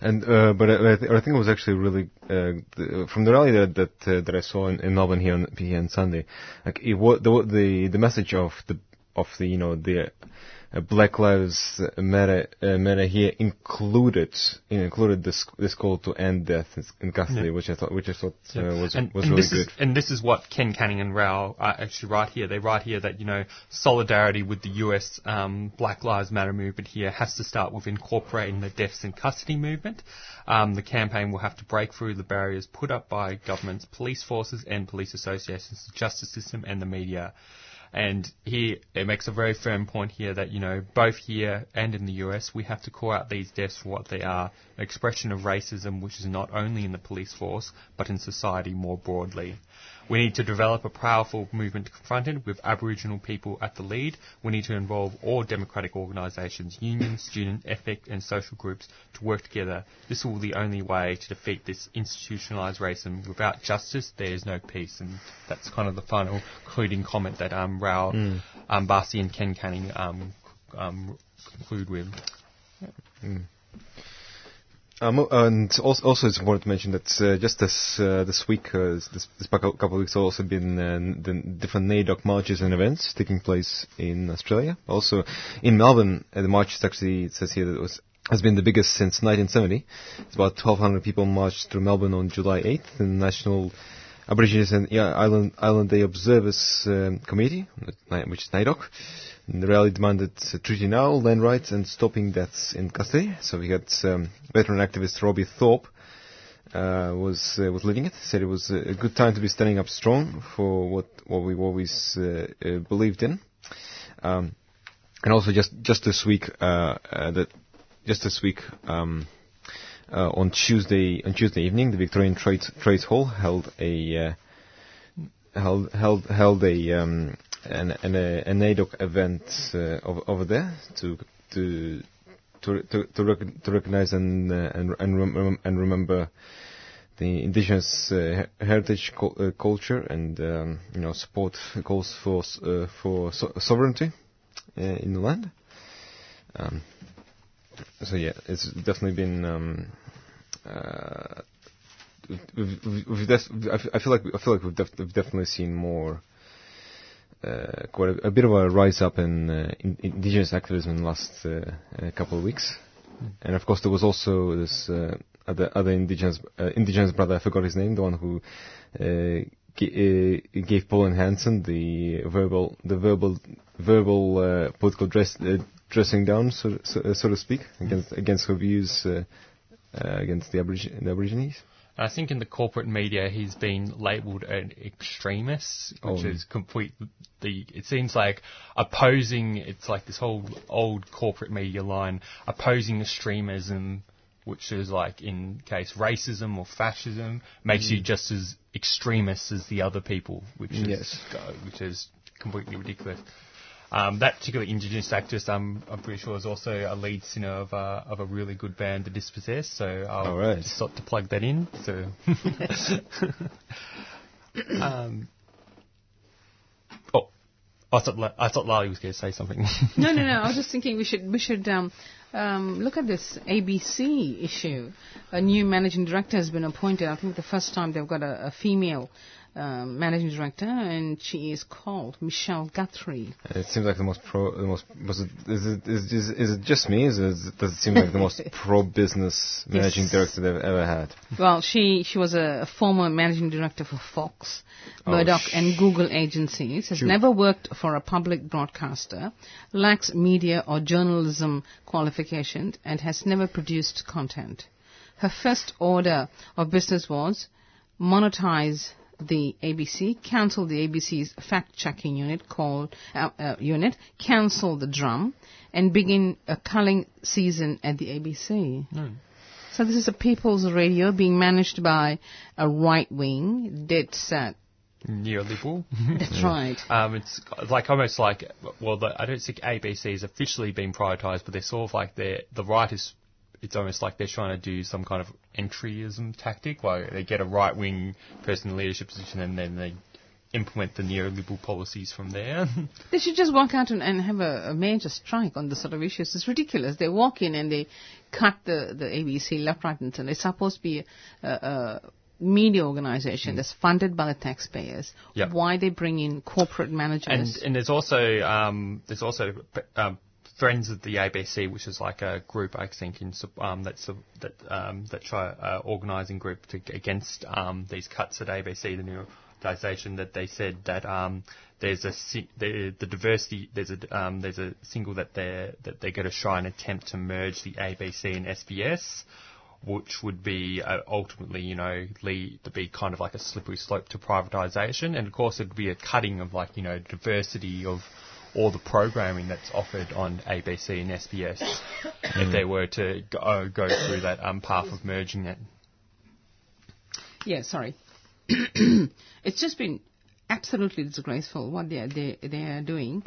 B: and uh, but I, I, think it was actually really uh, from the rally that that, uh, that I saw in, in, Melbourne here on here on Sunday, like it, the the the message of the of the you know the Black Lives Matter, uh, Matter here included included this this call to end death in custody, yeah. which I thought which I thought uh, yeah. was
C: and,
B: was
C: and
B: really good. Is,
C: and this is what Ken Canning and Raul actually write here. They write here that you know solidarity with the U.S. Um, Black Lives Matter movement here has to start with incorporating the deaths in custody movement. Um, the campaign will have to break through the barriers put up by governments, police forces, and police associations, the justice system, and the media. And he it makes a very firm point here that, you know, both here and in the US, we have to call out these deaths for what they are expression of racism, which is not only in the police force, but in society more broadly. We need to develop a powerful movement confronted with Aboriginal people at the lead. We need to involve all democratic organisations, unions, student, ethnic and social groups to work together. This will be the only way to defeat this institutionalised racism. Without justice, there is no peace. And that's kind of the final concluding comment that um, Rao
B: Hmm.
C: um, Bassi and Ken Canning um, um, conclude with.
B: Um, and also, also, it's important to mention that uh, just this uh, this week, uh, this, this couple couple of weeks, also been uh, the different NAIDOC marches and events taking place in Australia. Also in Melbourne, uh, the march is actually it says here that it was has been the biggest since 1970. It's about 1,200 people marched through Melbourne on July 8th. The National Aborigines and Island Island Day Observers um, Committee, which is NAIDOC. The rally demanded uh, treaty now, land rights, and stopping deaths in custody. So we had um, veteran activist Robbie Thorpe uh, was uh, was leading it. Said it was a good time to be standing up strong for what what we always uh, uh, believed in. Um, and also just just this week, uh, that just this week. Um, on Tuesday, on Tuesday evening, the Victorian Trades Trades Hall held a held held held a um, an an, a, an event uh, over, over there to to to to, to, rec- to recognize and uh, and and, rem- and remember the indigenous uh, heritage uh, culture and um, you know support calls for uh, for so- sovereignty uh, in the land. Um, so yeah, it's definitely been. Um, uh, we've, we've, I feel like I feel like we've, def- we've definitely seen more, uh, quite a, a bit of a rise up in, uh, in indigenous activism in the last uh, uh, couple of weeks, and of course there was also this uh, other other indigenous uh, indigenous brother I forgot his name, the one who uh, g- uh, gave Pauline Hanson the verbal the verbal verbal uh, political dress uh, dressing down, so, so, so to speak, against against her views uh, uh, against the, Aborigi- the Aborigines.
C: I think in the corporate media he's been labelled an extremist, which
B: Oh.
C: is complete. The it seems like opposing. It's like this whole old corporate media line opposing extremism, which is like in case racism or fascism makes you just as extremist as the other people, which is
B: Yes.
C: uh, which is completely ridiculous. Um, that particular Indigenous actress, um, I'm pretty sure, is also a lead singer of, uh, of a really good band, The Dispossessed. So I'll
B: All right.
C: just thought to plug that in. So, um, oh, I thought La- I thought Lali was going to say something.
A: No, no, no. I was just thinking we should we should um, um, look at this ABC issue. A new managing director has been appointed. I think the first time they've got a, a female um, managing director, and she is called Michelle Guthrie.
B: It seems like the most pro, the most was it is it is, is, is it just me? Is it, does it seem like the most pro business managing
A: Yes.
B: director they've ever had?
A: Well, she she was a, a former managing director for Fox,
B: Oh,
A: Murdoch,
B: sh-
A: and Google agencies. Has never worked for a public broadcaster, lacks media or journalism qualifications, and has never produced content. Her first order of business was monetize the ABC, cancel the ABC's fact-checking unit called uh, uh, unit, cancel the drum, and begin a culling season at the ABC. So this is a people's radio being managed by a right wing, dead set.
C: Neoliberal.
A: That's right.
C: Um, it's like almost like well, the, I don't think ABC has officially been privatised, but they're sort of like they're the right is. It's almost like they're trying to do some kind of entryism tactic, where they get a right wing person in a leadership position and then they implement the neoliberal policies from there.
A: They should just walk out and, and have a, a major strike on the sort of issues. It's ridiculous. They walk in and they cut the, the ABC left, right, and center. It's supposed to be a, a media organization that's funded by the taxpayers.
C: Yep.
A: Why they bring in corporate
C: and
A: managers?
C: and there's also um, there's also um, Friends of the ABC, which is like a group I think in um, that's a, that um, that try uh, organising group to, against um, these cuts at ABC, the new organisation that they said that um, there's a the, the diversity there's a um, there's a single that they that they're going to try and attempt to merge the ABC and SBS which would be uh, ultimately, you know, lead to be kind of like a slippery slope to privatisation, and of course it'd be a cutting of like you know diversity of all the programming that's offered on ABC and SBS if they were to go, uh, go through that um, path of merging it.
A: yeah, sorry. it's just been absolutely disgraceful what they are, they, they are doing.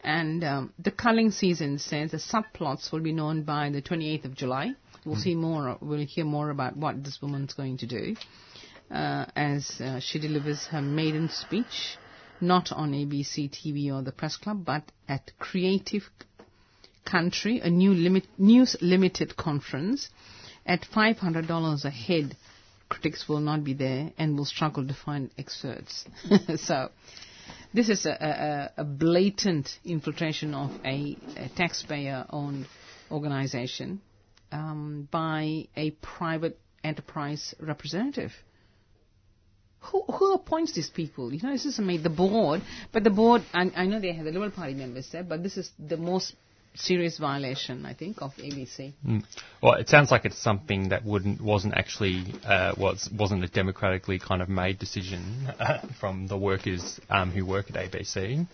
A: And um, the culling season says the subplots will be known by the 28th of July. We'll see more. We'll hear more about what this woman's going to do uh, as uh, she delivers her maiden speech, not on ABC TV or the Press Club, but at Creative Country, a new limit, news limited conference. At $500 a head, critics will not be there and will struggle to find excerpts. so, this is a, a, a blatant infiltration of a, a taxpayer-owned organization um, by a private enterprise representative. Who, who appoints these people? You know, this is made the board, but the board, I, I know they have the Liberal Party members there, but this is the most serious violation, I think, of ABC.
C: Mm. Well, it sounds like it's something that wouldn't wasn't actually uh, was wasn't a democratically kind of made decision uh, from the workers um, who work at ABC.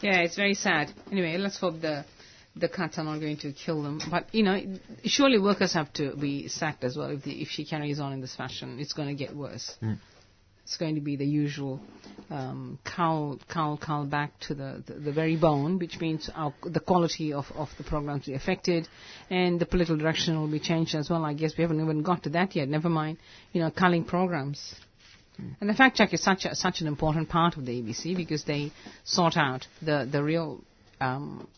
A: Yeah, it's very sad. Anyway, let's hope the the cuts are not going to kill them. But you know, surely workers have to be sacked as well if the, if she carries on in this fashion. It's going to get worse.
C: Mm.
A: It's going to be the usual um, cow, cow, cow back to the, the, the very bone, which means our, the quality of, of the programs will be affected, and the political direction will be changed as well. I guess we haven't even got to that yet. Never mind, you know, culling programs. And the fact check is such a, such an important part of the ABC because they sort out the the real um,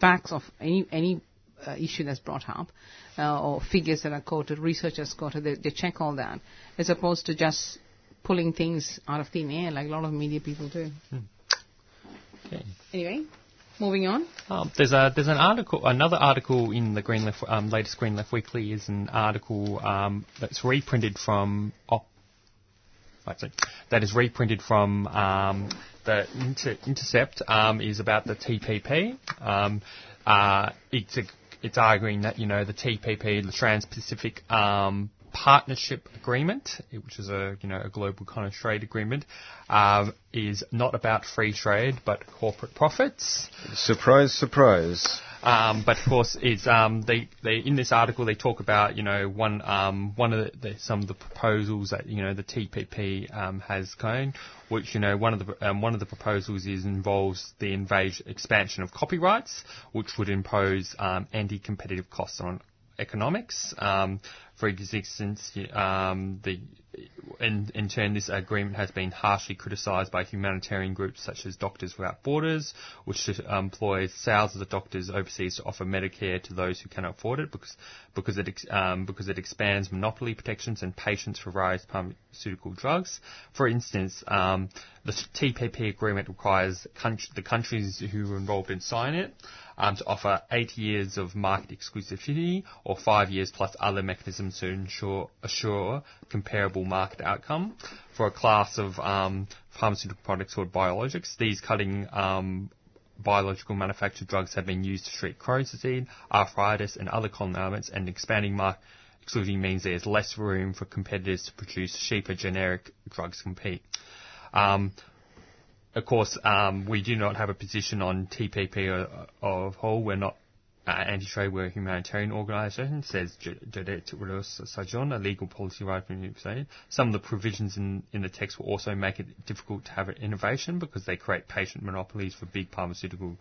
A: facts of any any uh, issue that's brought up uh, or figures that are quoted, researchers quoted. They, they check all that as opposed to just pulling things out of thin air like a lot of media people do.
C: Okay.
A: Anyway, moving on.
C: Um, there's a there's an article, another article in the Green Left um, latest Green Left Weekly is an article um, that's reprinted from op, actually, that is reprinted from um, the Inter- Intercept um, is about the TPP. Um, uh, it's a, it's arguing that you know the TPP, the Trans-Pacific um, Partnership Agreement, which is a you know a global kind of trade agreement, um, is not about free trade but corporate profits.
B: Surprise, surprise.
C: Um, but of course, it's um, they, they in this article they talk about you know one um, one of the, the, some of the proposals that you know the TPP um, has going, which you know one of the um, one of the proposals is involves the invasion expansion of copyrights, which would impose um, anti-competitive costs on economics. Um, for instance, um, the, in, turn, this agreement has been harshly criticised by humanitarian groups such as Doctors Without Borders, which employs thousands of doctors overseas to offer Medicare to those who cannot afford it because because it um, because it expands monopoly protections and patients for various pharmaceutical drugs. For instance, um, the TPP agreement requires country, the countries who are involved in signing it um, to offer eight years of market exclusivity or five years plus other mechanisms to ensure assure comparable market outcome for a class of um, pharmaceutical products called biologics. These cutting um, biological manufactured drugs have been used to treat Crohn's disease, arthritis, and other common ailments, and expanding market exclusivity means there's less room for competitors to produce cheaper generic drugs compete. Um, of course, um, we do not have a position on TPP of whole. We're not uh, anti-trade, we're humanitarian organisation, says Judit Rius Sanjuan, a legal policy writer from in Ukraine. Some of the provisions in, in the text will also make it difficult to have innovation because they create patient monopolies for big pharmaceutical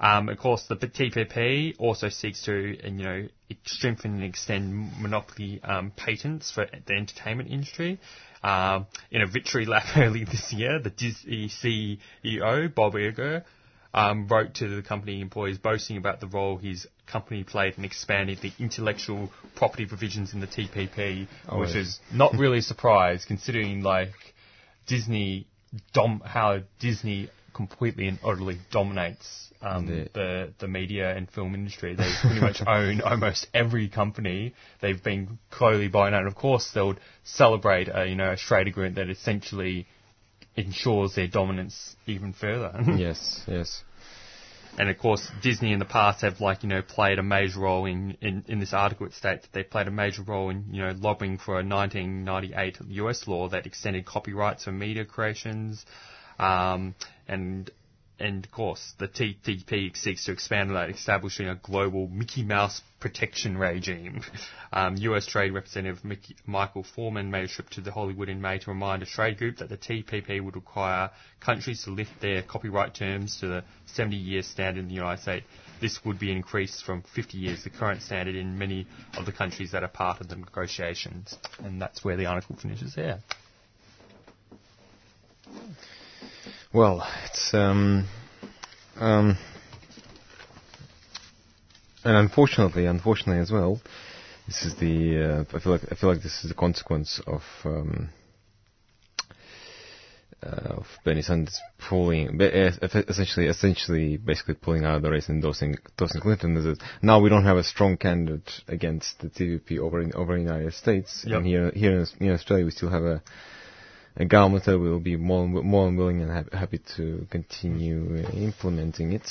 C: um, of course, the TPP also seeks to, you know, strengthen and extend monopoly um, patents for the entertainment industry. Um, in a victory lap early this year, the Disney CEO, Bob Iger, um, wrote to the company employees boasting about the role his company played in expanding the intellectual property provisions in the TPP, oh, which is not really a surprise considering like Disney, dom- how Disney completely and utterly dominates um, the, the, media and film industry. They pretty much own almost every company. They've been closely buying out. And of course, they'll celebrate a you know a trade agreement that essentially ensures their dominance even further.
B: yes, yes.
C: And of course, Disney in the past have like you know played a major role in, in, in this article. It states that they played a major role in you know lobbying for a 1998 U.S. law that extended copyrights for media creations, um, and and of course, the TPP seeks to expand on that, establishing a global Mickey Mouse protection regime. Um, US Trade Representative Mickey, Michael Froman made a trip to the Hollywood in May to remind a trade group that the TPP would require countries to lift their copyright terms to the 70 year standard in the United States. This would be increased from 50 years, the current standard in many of the countries that are part of the negotiations. And that's where the article finishes there.
B: Well, it's um, um, and unfortunately, unfortunately as well, this is the uh, I feel like I feel like this is the consequence of um, uh, of Bernie Sanders pulling essentially essentially basically pulling out of the race and endorsing endorsing Clinton. Is that now we don't have a strong candidate against the TPP over in over in the United States,
C: Yep.
B: and here here in, in Australia we still have a a government will be more more than willing and ha- happy to continue uh, implementing it.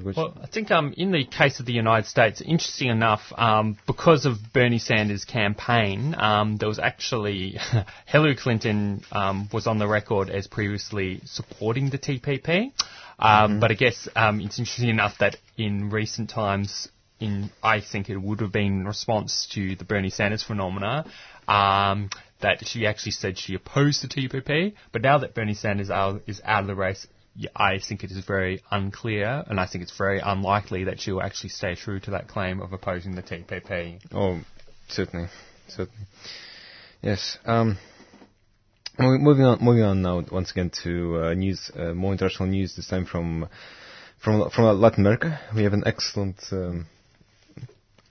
B: Which
C: Well, I think um, in the case of the United States, interesting enough, um, because of Bernie Sanders' campaign, um, there was actually Hillary Clinton um, was on the record as previously supporting the TPP. Um, But I guess um, it's interesting enough that in recent times, in I think it would have been in response to the Bernie Sanders phenomena. Um, that she actually said she opposed the TPP, but now that Bernie Sanders out, is out of the race, I think it is very unclear, and I think it's very unlikely that she will actually stay true to that claim of opposing the TPP.
B: Oh, certainly, certainly. Yes. Um, moving on, moving on now once again to uh, news, uh, more international news. This time from from from Latin America. We have an excellent. Um,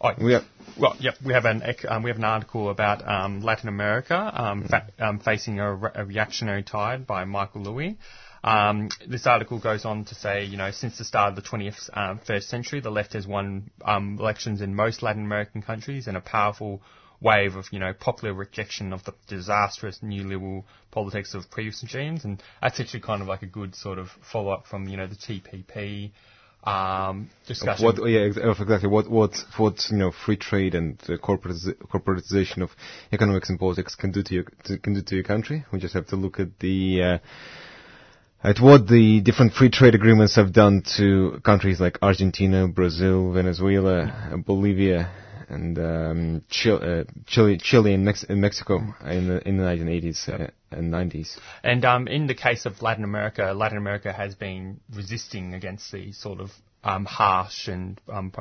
C: Oh,
B: we have
C: well, yep, we have an um, we have an article about um, Latin America um, fa- um, facing a, re- a reactionary tide by Michael Lowy. Um, this article goes on to say, you know, since the start of the 21st um, first century, the left has won um, elections in most Latin American countries, and a powerful wave of, you know, popular rejection of the disastrous neoliberal politics of previous regimes, and that's actually kind of like a good sort of follow up from, you know, the TPP um, discussion.
B: what? Yeah, of exactly. What what what you know, free trade and uh, corporatiz- corporatization of economics and politics can do to your to, can do to your country. We just have to look at the. Uh, at what the different free trade agreements have done to countries like Argentina, Brazil, Venezuela, Bolivia, and um, Chile, uh, Chile, Chile and, Mex- Mexico in the in the 1980s uh, and 90s.
C: And um, in the case of Latin America, Latin America has been resisting against these sort of um, harsh and um,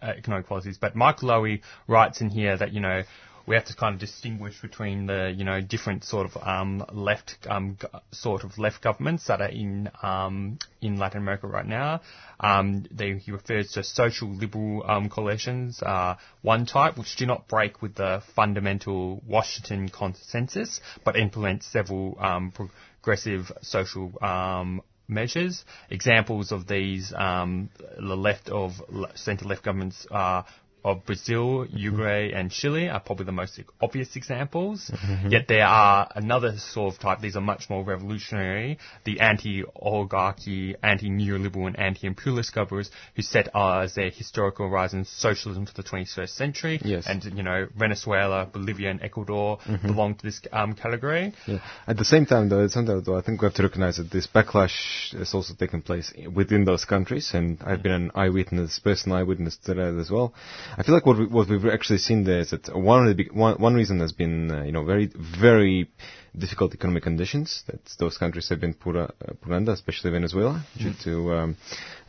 C: uh, economic policies. But Michael Lowy writes in here that you know we have to kind of distinguish between the you know different sort of um, left um, sort of left governments that are in um, in Latin America right now. Um, they, he refers to social liberal um, coalitions, uh, one type which do not break with the fundamental Washington consensus, but implement several um, progressive social um, measures. Examples of these, um, the left of centre-left governments are of Brazil, Uruguay, and Chile are probably the most obvious examples. Yet there are another sort of type. These are much more revolutionary. The anti-oligarchy, anti-neoliberal, and anti-imperialist governments who set uh, as their historical horizon socialism for the 21st century.
B: Yes.
C: And you know, Venezuela, Bolivia, and Ecuador belong to this um, category.
B: Yeah. At the same time, though, at the same time, though, I think we have to recognize that this backlash has also taken place within those countries, and I've been an eyewitness, personal eyewitness to that as well. I feel like what we, what we've actually seen there is that one of the big, one, one reason has been uh, you know very very difficult economic conditions that those countries have been put, uh, put under, especially Venezuela, due to um,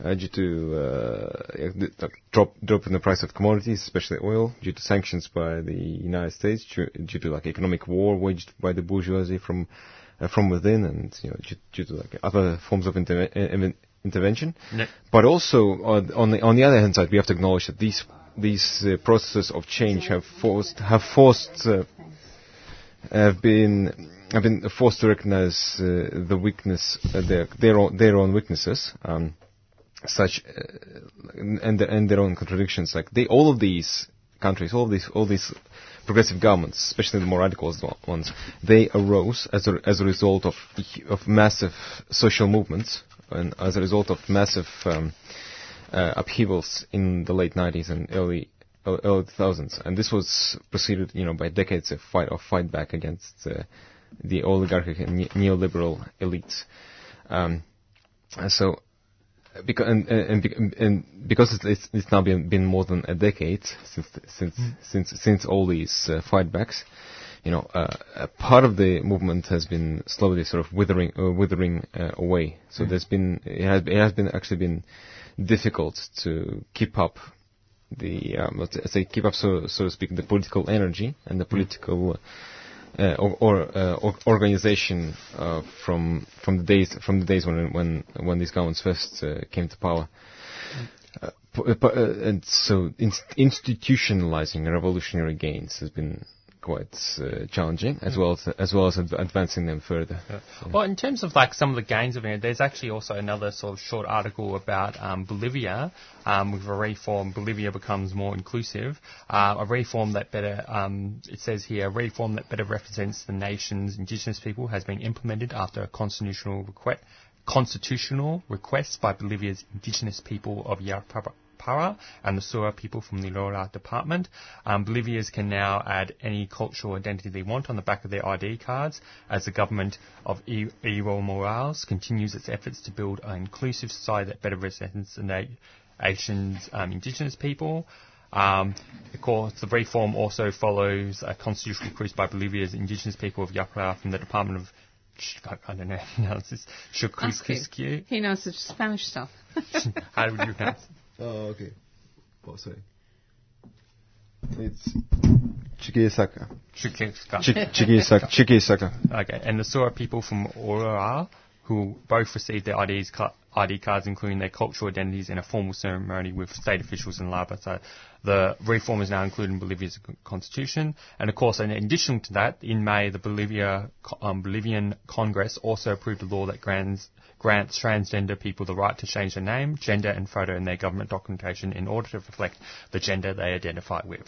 B: uh, due to uh, the, drop drop in the price of commodities, especially oil, due to sanctions by the United States, due, due to like economic war waged by the bourgeoisie from uh, from within, and you know due, due to like other forms of interve- intervention.
C: Yeah.
B: But also on the on the other hand side, we have to acknowledge that these these uh, processes of change have forced have forced uh, have been have been forced to recognize uh, the weakness uh, their their own, their own weaknesses. Um, such uh, and their, and their own contradictions. Like they, all of these countries, all of these, all these progressive governments, especially the more radical ones, they arose as a as a result of of massive social movements and as a result of massive um, uh, upheavals in the late 90s and early early 2000s, and this was preceded, you know, by decades of fight of fight back against uh, the oligarchic and ne- neoliberal elites. Um, so because and, and, and, because it's, it's, it's now been, been more than a decade since since mm. since since all these uh, fightbacks, you know, uh, part of the movement has been slowly sort of withering uh, withering uh, away. So mm. there's been it has, it has been actually been difficult to keep up the um, let's say keep up so so to speak the political energy and the mm. political uh, or, or, uh, organization uh, from from the days from the days when when when these governments first uh, came to power. Uh, uh, and so inst- institutionalizing revolutionary gains has been quite uh, challenging, as well as as well as advancing them further.
C: Yeah. Yeah. Well, in terms of like some of the gains of it, there's actually also another sort of short article about um, Bolivia. Um, with a reform, Bolivia becomes more inclusive. Uh, a reform that better, um, it says here, a reform that better represents the nation's indigenous people has been implemented after a constitutional request constitutional request by Bolivia's indigenous people of Yarapa Para and the Sura people from the Lora department. Um, Bolivians can now add any cultural identity they want on the back of their ID cards as the government of Evo Morales continues its efforts to build an inclusive society that better represents the nation's um, indigenous people. Um, of course, the reform also follows a constitutional cruise by Bolivia's indigenous people of Yampara from the Department of I don't know how to pronounce this.
A: He knows the Spanish stuff.
C: how would you pronounce it?
B: Oh, okay. Oh, sorry. It's Chuquisaca.
C: Chuquisaca.
B: Chuquisaca. Chuquisaca.
C: Okay, and the Sura people from Oruro who both received their IDs, ID cards, including their cultural identities, in a formal ceremony with state officials in Laba. So the reform is now included in Bolivia's constitution. And of course, in addition to that, in May, the Bolivia, um, Bolivian Congress also approved a law that grants, grants transgender people the right to change their name, gender, and photo in their government documentation in order to reflect the gender they identify with.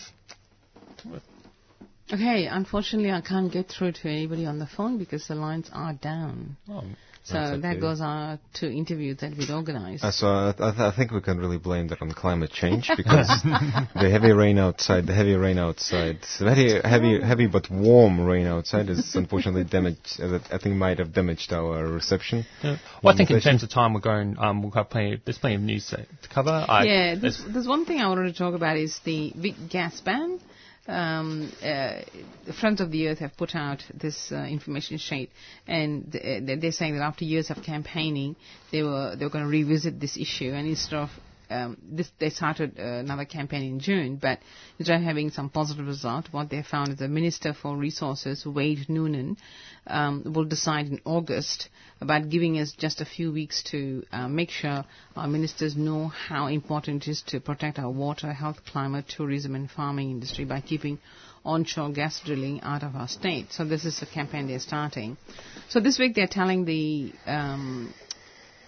A: Okay, unfortunately, I can't get through to anybody on the phone because the lines are down. Oh. So okay. that goes on to interviews that we'd organize.
B: Uh, so I, th- I, think we can really blame that on climate change because the heavy rain outside, the heavy rain outside, very heavy, heavy but warm rain outside is unfortunately damaged. Uh, I think might have damaged our reception.
C: Yeah. Well, I think in terms of time, we're going. Um, we'll have plenty. There's plenty of news to, to cover.
A: I, yeah, there's, there's one thing I wanted to talk about is the big gas ban um, uh, Friends of the Earth have put out this uh, information sheet, and th- they're saying that after years of campaigning, they were they were going to revisit this issue, and instead of um, this, they started uh, another campaign in June, but of having some positive result, what they found is the Minister for Resources, Wade Noonan, um, will decide in August about giving us just a few weeks to uh, make sure our ministers know how important it is to protect our water, health, climate, tourism, and farming industry by keeping onshore gas drilling out of our state. So this is a campaign they're starting. So this week they're telling the um,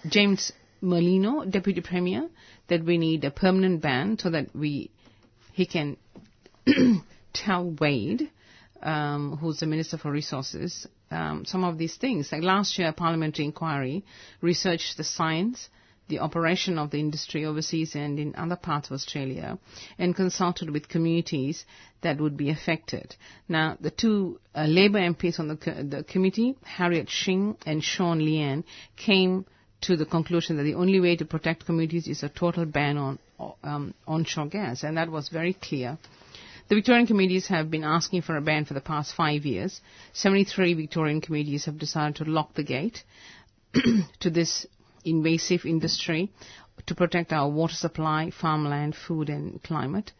A: James Merlino, Deputy Premier, that we need a permanent ban so that we he can tell Wade, um, who's the Minister for Resources, um, some of these things. Like last year, a parliamentary inquiry researched the science, the operation of the industry overseas and in other parts of Australia, and consulted with communities that would be affected. Now, the two uh, Labour MPs on the, co- the committee, Harriet Shing and Shaun Leane, came to the conclusion that the only way to protect communities is a total ban on um, onshore gas, and that was very clear. The Victorian communities have been asking for a ban for the past five years. 73 Victorian communities have decided to lock the gate to this invasive industry to protect our water supply, farmland, food, and climate.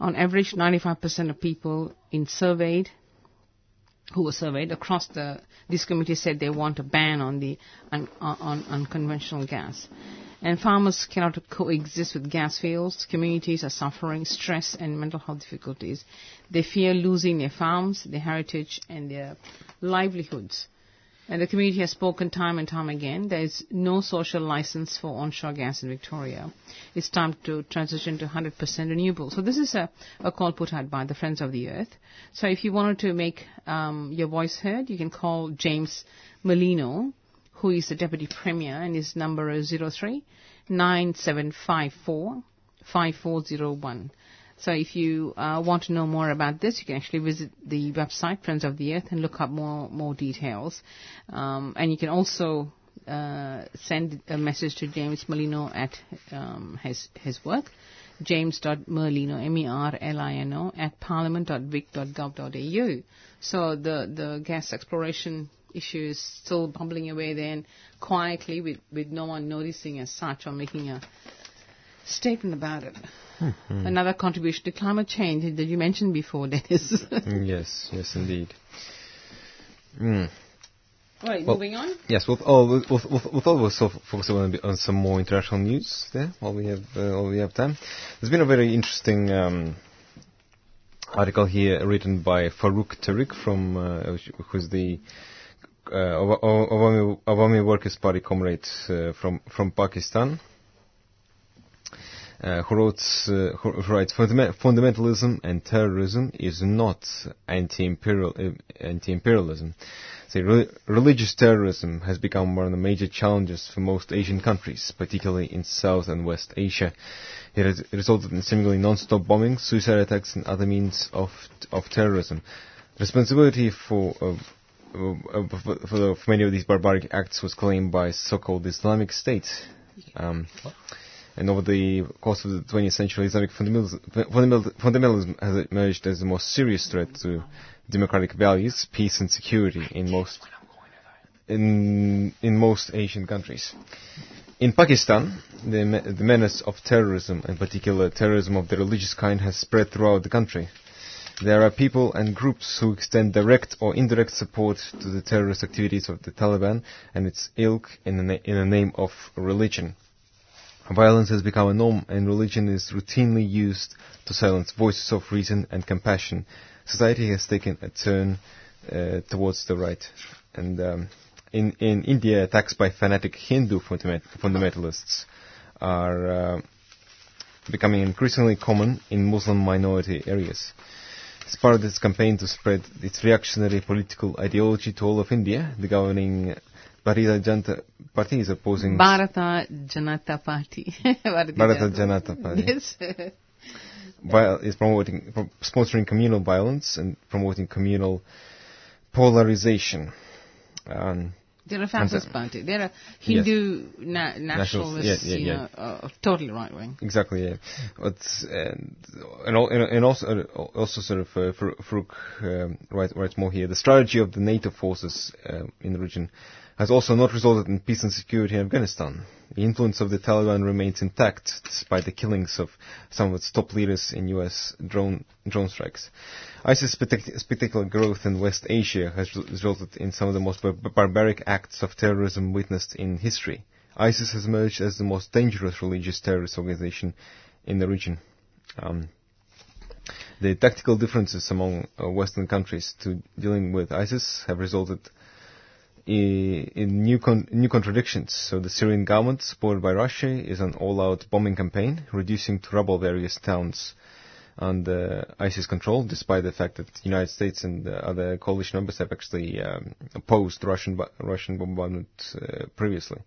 A: On average, 95% of people in surveyed who were surveyed across the this committee said they want a ban on the on unconventional gas. And farmers cannot coexist with gas fields. Communities are suffering stress and mental health difficulties. They fear losing their farms, their heritage, and their livelihoods. And the community has spoken time and time again. There is no social license for onshore gas in Victoria. It's time to transition to 100% renewable. So this is a, a call put out by the Friends of the Earth. So if you wanted to make um, your voice heard, you can call James Merlino, who is the Deputy Premier, and his number is 03 9754 5401. So if you uh, want to know more about this, you can actually visit the website Friends of the Earth and look up more more details. Um, and you can also uh, send a message to James Merlino at um, his his work, james.merlino, M-E-R-L-I-N-O, at parliament.vic.gov.au. So the, the gas exploration issue is still bubbling away there and quietly with, with no one noticing as such or making a statement about it.
B: Mm-hmm.
A: Another contribution to climate change that you mentioned before, Dennis.
B: Mm, yes, yes, indeed. Mm.
A: right,
B: Well-
A: moving on.
B: Yes, we'll, oh, we'll, we'll, we'll, we'll thought we'll focus on, a bit on some more international news there while we have uh, while we have time. There's been a very interesting um, article here written by Farooq Tariq from uh, who's the uh, Awa- Awa- Awami, Awami Workers Party comrade uh, from from Pakistan. Uh, who wrote, uh, who writes, "Fundament- fundamentalism and terrorism is not anti-imperial, uh, anti-imperialism. Say, re- religious terrorism has become one of the major challenges for most Asian countries, particularly in South and West Asia. It has resulted in seemingly non-stop bombings, suicide attacks, and other means of of terrorism. Responsibility for for, for, for many of these barbaric acts was claimed by so-called Islamic State. Um, and over the course of the 20th century, Islamic fundamentalism, has emerged as the most serious threat to democratic values, peace, and security in most in in most Asian countries. In Pakistan, the, the menace of terrorism, in particular terrorism of the religious kind, has spread throughout the country. There are people and groups who extend direct or indirect support to the terrorist activities of the Taliban and its ilk in the, na- in the name of religion. Violence has become a norm and religion is routinely used to silence voices of reason and compassion. Society has taken a turn uh, towards the right. And um, in, in India, attacks by fanatic Hindu fundament- fundamentalists are uh, becoming increasingly common in Muslim minority areas. As part of this campaign to spread its reactionary political ideology to all of India, the governing Bharatiya Janata Party is opposing
A: Bharata Janata Party. Bharatiya
B: Bharata Janata Party.
A: Yes.
B: vi- is promoting pro- sponsoring communal violence and promoting communal polarization. Um,
A: They're a fascist party. They're a Hindu na- nationalist,
B: yeah,
A: you
B: yeah.
A: know, uh, totally right wing.
B: Exactly, yeah. But and and, and and also uh, also sort of uh, Farooq um, writes, writes more here. The strategy of the NATO forces uh, in the region has also not resulted in peace and security in Afghanistan. The influence of the Taliban remains intact despite the killings of some of its top leaders in U.S. drone drone strikes. ISIS' spectac- spectacular growth in West Asia has resulted in some of the most bar- barbaric acts of terrorism witnessed in history. ISIS has emerged as the most dangerous religious terrorist organization in the region. Um, the tactical differences among uh, Western countries to dealing with ISIS have resulted in new con- new contradictions. So the Syrian government, supported by Russia, is an all-out bombing campaign, reducing to rubble various towns under ISIS control, despite the fact that the United States and other coalition members have actually um, opposed Russian Russian bombardment uh, previously.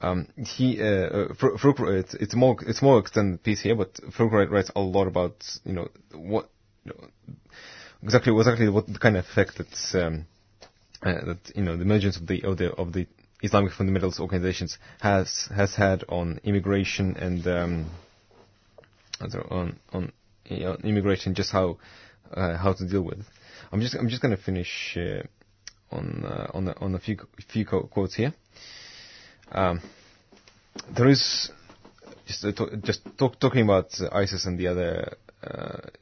B: Um, he, uh, uh, it's, it's more it's more extended piece here, but Farooq writes a lot about you know what you know, exactly exactly what the kind of effect that um, uh, that you know the emergence of the of the of the Islamic fundamentalist organizations has has had on immigration and um, on on you know, immigration, just how uh, how to deal with. I'm just I'm just going to finish uh, on uh, on a, on a few few quotes here. Um, there is just uh, just talk, talking about ISIS and the other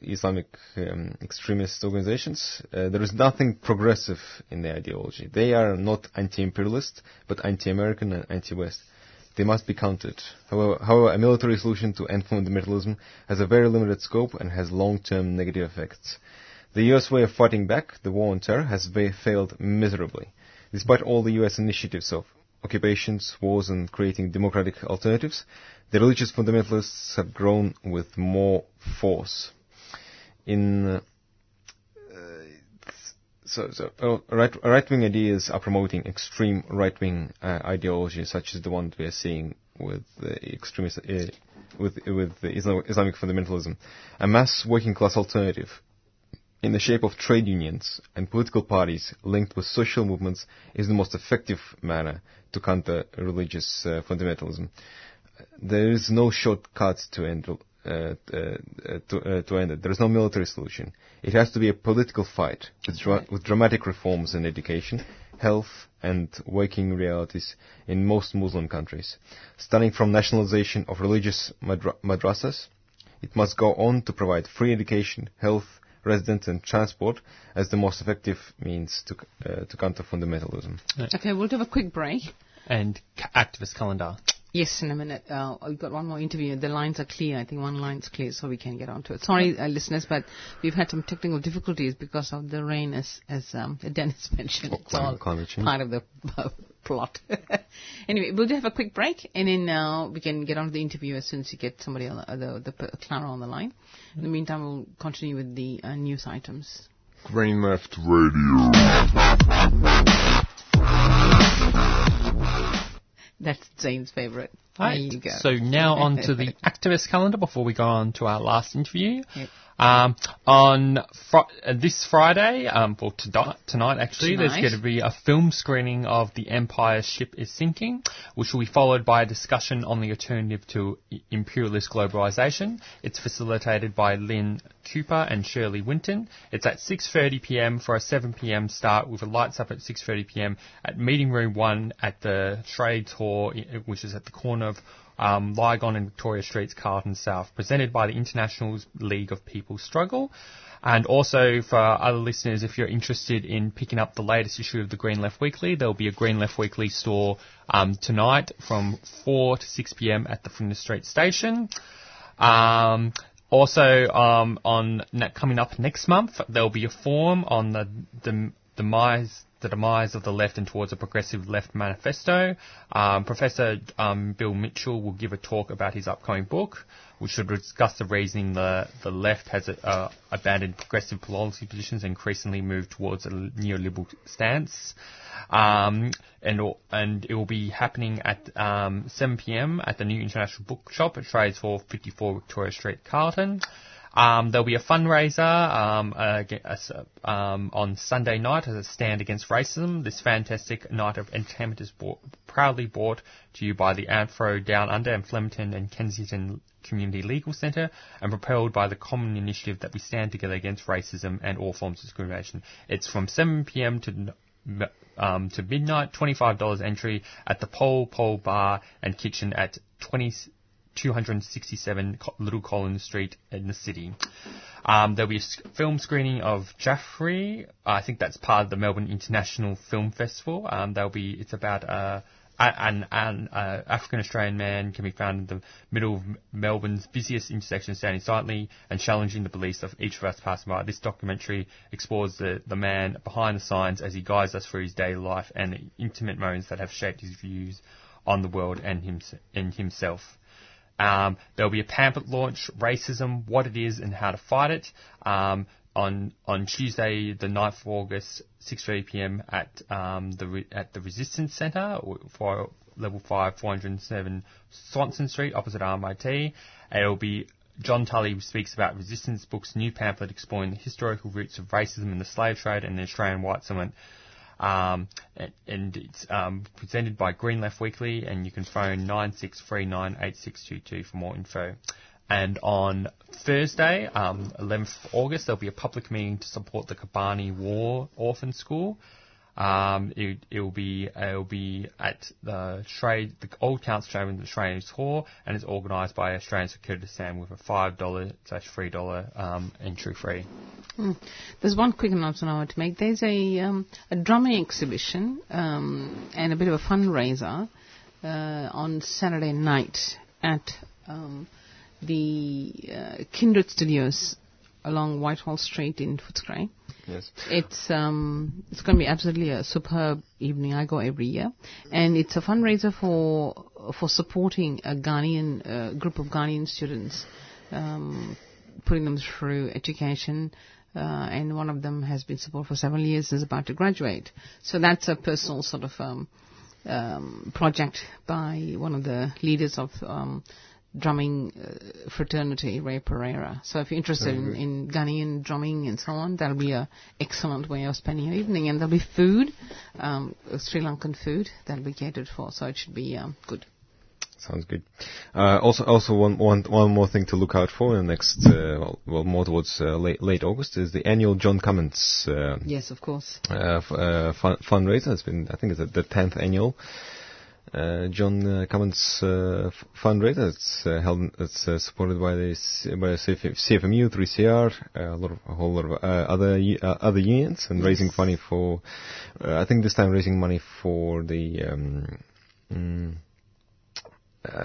B: Islamic um, extremist organizations. Uh, there is nothing progressive in their ideology. They are not anti-imperialist, but anti-American and anti-West. They must be countered. However, however, a military solution to end fundamentalism has a very limited scope and has long-term negative effects. The U.S. way of fighting back the war on terror has failed miserably. Despite all the U.S. initiatives of occupations, wars, and creating democratic alternatives, the religious fundamentalists have grown with more force. In uh, so, so uh, right, right-wing ideas are promoting extreme right-wing uh, such as the one we are seeing with the extremist, uh, with with Islam, Islamic fundamentalism. A mass working-class alternative in the shape of trade unions and political parties linked with social movements is the most effective manner to counter religious uh, fundamentalism. There is no shortcut to end uh, uh, to, uh, to, end it. There is no military solution. It has to be a political fight with, dra- with dramatic reforms in education, health, and working realities in most Muslim countries. Starting from nationalization of religious madra- madrasas, it must go on to provide free education, health, residence and transport as the most effective means to, uh, to counter fundamentalism.
A: Okay, we'll have a quick break.
C: And activist calendar.
A: Yes, in a minute. Uh, we've got one more interview. The lines are clear. I think one line's clear, so we can get on to it. Sorry, uh, listeners, but we've had some technical difficulties because of the rain, as, as um, Dennis mentioned. It's all part of the uh, plot. anyway, we'll do have a quick break, and then uh, we can get on to the interview as soon as you get somebody on the, uh, the, the Clara on the line. In the meantime, we'll continue with the uh, news items.
E: Green Left Radio.
A: That's Zane's favourite.
C: Right.
A: There you go.
C: So now on to the activist calendar before we go on to our last interview.
A: Yep.
C: Um, on fr- uh, this Friday, um, well to- tonight actually,
A: Tonight.
C: there's going to be a film screening of The Empire Ship is Sinking, which will be followed by a discussion on the alternative to imperialist globalization. It's facilitated by Lynn Cooper and Shirley Winton. It's at 6.30pm for a 7pm start with a lights up at 6.30pm at Meeting Room 1 at the Trades Hall, which is at the corner of um, Lygon and Victoria Streets, Carlton South, presented by the International League of People Struggle. And also for other listeners, if you're interested in picking up the latest issue of the Green Left Weekly, there'll be a Green Left Weekly store um, tonight from 4 to 6 p.m. at the Flinders Street station. Um, also, um, on coming up next month, there'll be a forum on the, the demise the demise of the left and towards a progressive left manifesto. Um, Professor um, Bill Mitchell will give a talk about his upcoming book, which will discuss the reasoning the, the left has uh, abandoned progressive policy positions and increasingly moved towards a neoliberal stance. Um, and, and it will be happening at um, 7 p.m. at the New International Bookshop at Trades Hall 54 Victoria Street, Carlton. Um, there'll be a fundraiser um, uh, um, on Sunday night as a stand against racism. This fantastic night of entertainment is bought, proudly brought to you by the Anthro Down Under and Flemington and Kensington Community Legal Centre and propelled by the common initiative that we stand together against racism and all forms of discrimination. It's from 7pm to um, to midnight, $25 entry at the Pole Pole Bar and Kitchen at 20 267 Little Collins Street in the city. Um, there'll be a film screening of Jaffrey. I think that's part of the Melbourne International Film Festival. Um, there'll be it's about uh, an, an uh, African Australian man can be found in the middle of Melbourne's busiest intersection, standing silently and challenging the beliefs of each of us passing by. This documentary explores the, the man behind the signs as he guides us through his daily life and the intimate moments that have shaped his views on the world and, him, and himself. Um, there'll be a pamphlet launch, Racism, What It Is and How to Fight It, um, on on Tuesday, the 9th of August, 6.30pm at, um, the, at the Resistance Centre for level 5, 407 Swanston Street, opposite RMIT. And it'll be John Tully speaks about Resistance Book's new pamphlet exploring the historical roots of racism in the slave trade and the Australian white settlement. Um, and, it's um, presented by Green Left Weekly, and you can phone 96398622 for more info. And on Thursday, um, 11th August, there'll be a public meeting to support the Kobani War Orphan School. Um, it, it'll be it'll be at the trade the old council chamber in the Australian Hall, and it's organised by Australian Security Sam with a five dollar slash three dollar um, entry fee.
A: Mm. There's one quick announcement I want to make. There's a um, a drumming exhibition um, and a bit of a fundraiser uh, on Saturday night at um, the uh, Kindred Studios along Whitehall Street in Footscray.
B: Yes.
A: It's um it's going to be absolutely a superb evening. I go every year, and it's a fundraiser for for supporting a Ghanaian uh, group of Ghanaian students, um, putting them through education. Uh, and one of them has been supported for several years and is about to graduate. So that's a personal sort of um, um, project by one of the leaders of um, drumming uh, fraternity, Ray Pereira. So if you're interested in, in Ghanaian drumming and so on, that'll be an excellent way of spending your evening. And there'll be food, um, Sri Lankan food that'll be catered for. So it should be um, good.
B: Sounds good. Uh, also, also one, one, one more thing to look out for in the next, uh, well, well, more towards uh, late, late August is the annual John Cummins uh,
A: Yes, of course.
B: uh, f- uh, fun- fundraiser. It's been, I think, it's the tenth annual uh, John uh, Cummins uh, fundraiser. It's uh, held. It's uh, supported by the C- by CF- CFMU, 3CR, uh, a lot of a whole lot of uh, other uh, other unions, and raising money for. Uh, I think this time raising money for the. Um, mm,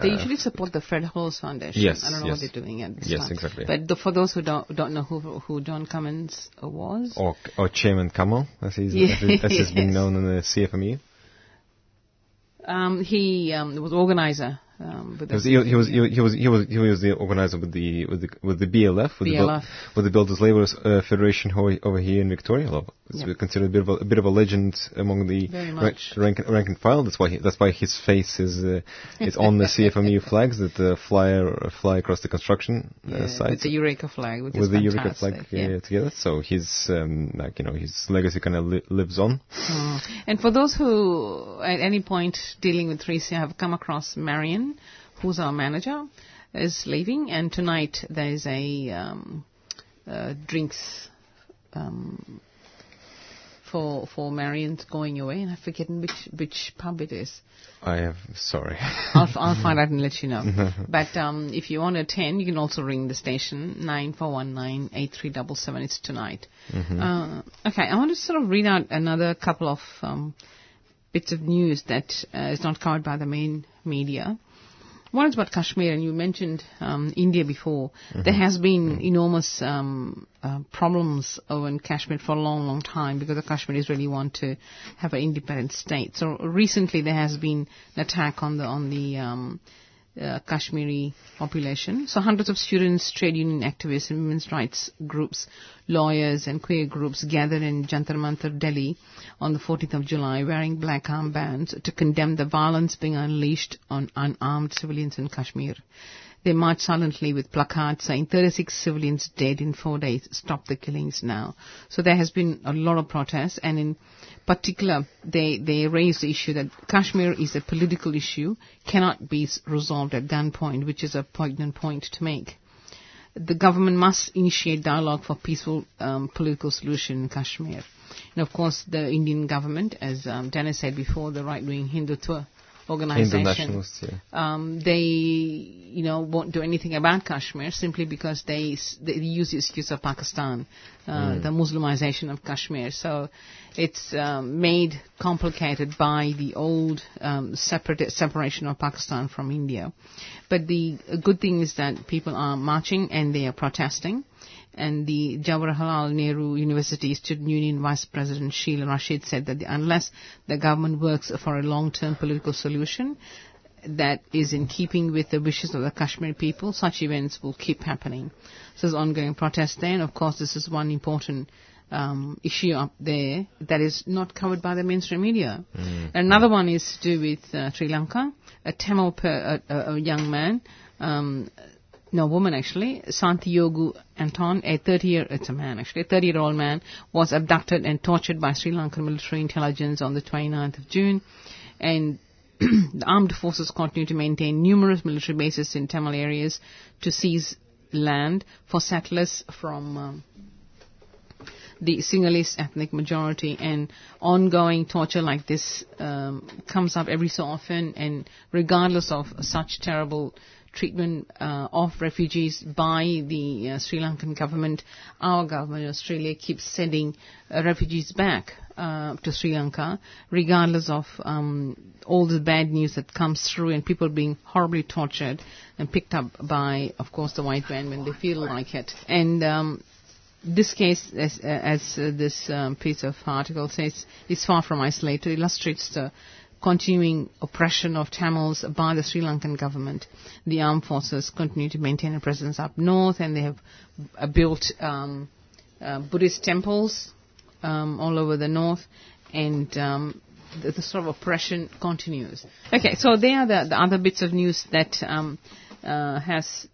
A: They usually support the Fred Hollows Foundation.
B: Yes,
A: I don't know
B: yes.
A: what they're doing at this
B: Yes,
A: time.
B: exactly.
A: But the, for those who don't don't know who who John Cummins was,
B: or or Chairman Kamal, as he's as, he- as he's been known in the CFMU.
A: Um, he um, was organizer. Um,
B: He was,
A: the-
B: he, he was he was he was he was the organizer with the with the with the BLF with the
A: BLF.
B: Buil- with the Builders Labour uh, Federation ho- over here in Victoria. It's
A: Yep.
B: considered a bit of a, a bit of a legend among the
A: Very
B: ra-
A: much.
B: rank, rank and file. That's why he, that's why his face is uh, is on the CFMU flags that uh, fly uh, fly across the construction uh,
A: yeah,
B: sites
A: with the Eureka flag,
B: with the Eureka flag uh,
A: yeah.
B: together. So his um, like you know his legacy kind of li- lives on.
A: Mm. And for those who at any point dealing with 3C have come across Marion, who's our manager, is leaving, and tonight there is a um, uh, drinks um, for for Marion's going away, and I've forgotten which which pub it is.
B: I have sorry.
A: I'll, I'll find out and let you know. but um, if you want to attend, you can also ring the station nine four one nine eight three double seven. It's tonight. Uh, okay, I want to sort of read out another couple of um, bits of news that uh, is not covered by the main media. One is about Kashmir, and you mentioned um, India before. There has been enormous um, uh, problems over in Kashmir for a long, long time because the Kashmiris really want to have an independent state. So recently there has been an attack on the on the um, uh, Kashmiri population. So hundreds of students, trade union activists, and women's rights groups, lawyers, and queer groups gathered in Jantar Mantar, Delhi, on the 14th of July, wearing black armbands to condemn the violence being unleashed on unarmed civilians in Kashmir. They marched silently with placards saying 36 civilians dead in four days. Stop the killings now. So there has been a lot of protests, and in particular, they they raised the issue that Kashmir is a political issue, cannot be resolved at gunpoint, which is a poignant point to make. The government must initiate dialogue for peaceful um, political solution in Kashmir. And of course, the Indian government, as um, Dennis said before, the right-wing Hindutva organization,
B: yeah.
A: um, they, you know, won't do anything about Kashmir simply because they, they use the excuse of Pakistan, uh, the Muslimization of Kashmir. So it's um, made complicated by the old um, separate, separation of Pakistan from India. But the good thing is that people are marching and they are protesting. And the Jawaharlal Nehru University Student Union Vice President Shehla Rashid said that the, unless the government works for a long-term political solution that is in keeping with the wishes of the Kashmiri people, such events will keep happening. So there's ongoing protest there, and of course this is one important um, issue up there that is not covered by the mainstream media. Another one is to do with uh, Sri Lanka. A Tamil per, young man um, no woman actually, Santiago Anton, a 30 year, it's a man actually, a 30 year old man was abducted and tortured by Sri Lankan military intelligence on the 29th of June. And the armed forces continue to maintain numerous military bases in Tamil areas to seize land for settlers from um, the Sinhalese ethnic majority. And ongoing torture like this um, comes up every so often. And regardless of such terrible treatment uh, of refugees by the uh, Sri Lankan government, our government in Australia keeps sending uh, refugees back uh, to Sri Lanka, regardless of um, all the bad news that comes through and people being horribly tortured and picked up by, of course, the white man when they feel like it. And um, this case, as, as uh, this um, piece of article says, is far from isolated. It illustrates the continuing oppression of Tamils by the Sri Lankan government. The armed forces continue to maintain a presence up north, and they have uh, built um, uh, Buddhist temples um, all over the north, and um, the, the sort of oppression continues. Okay, so there are the, the other bits of news that um, uh, has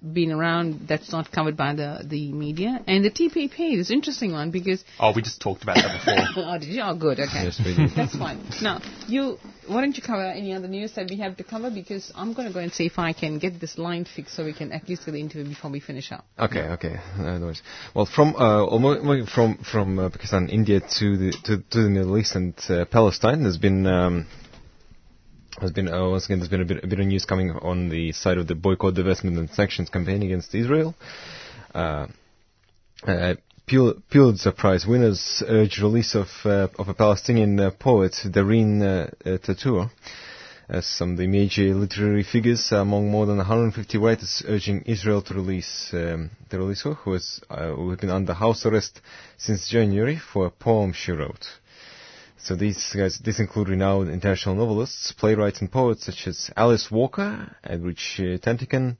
A: been around that's not covered by the, the media. And the TPP is an interesting one because.
C: Oh, we just talked about that before.
A: oh, did you? Oh, good. Okay.
B: Yes, we did.
A: That's fine. Now, you, why don't you cover any other news that we have to cover? Because I'm going to go and see if I can get this line fixed so we can at least get the interview before we finish up.
B: Okay, okay. Uh, no worries. Well, from uh, from from uh, Pakistan, India to the to, to the Middle East and uh, Palestine, there's been um, has been uh, once again there's been a bit, a bit of news coming on the side of the boycott, divestment, and sanctions campaign against Israel. Uh, uh, Pul- Pulitzer Prize winners urge release of uh, of a Palestinian uh, poet, Dareen uh, uh. As some of the major literary figures among more than 150 writers urging Israel to release um, to release who has who has been under house arrest since January for a poem she wrote. So these guys, this include renowned international novelists, playwrights, and poets such as Alice Walker, Edwidge uh, Danticat,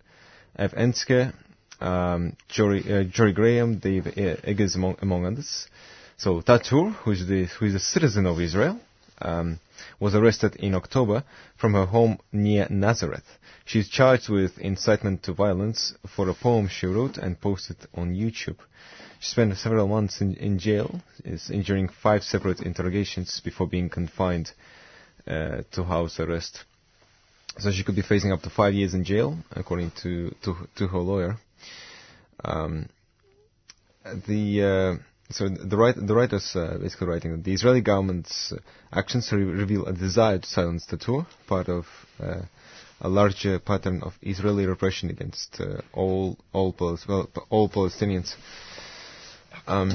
B: Eve Ensler, um, Jorie, uh, Jorie Graham, Dave Eggers, among, among others. So Tatour, who is the who is a citizen of Israel, um, was arrested in October from her home near Nazareth. She is charged with incitement to violence for a poem she wrote and posted on YouTube. She spent several months in, in jail, is enduring five separate interrogations before being confined uh, to house arrest. So she could be facing up to five years in jail, according to to, to her lawyer. Um, the uh, so the right the writers uh, basically writing that the Israeli government's actions re- reveal a desire to silence Tatour, part of uh, a larger pattern of Israeli repression against uh, all all Palis- well, all Palestinians. Um,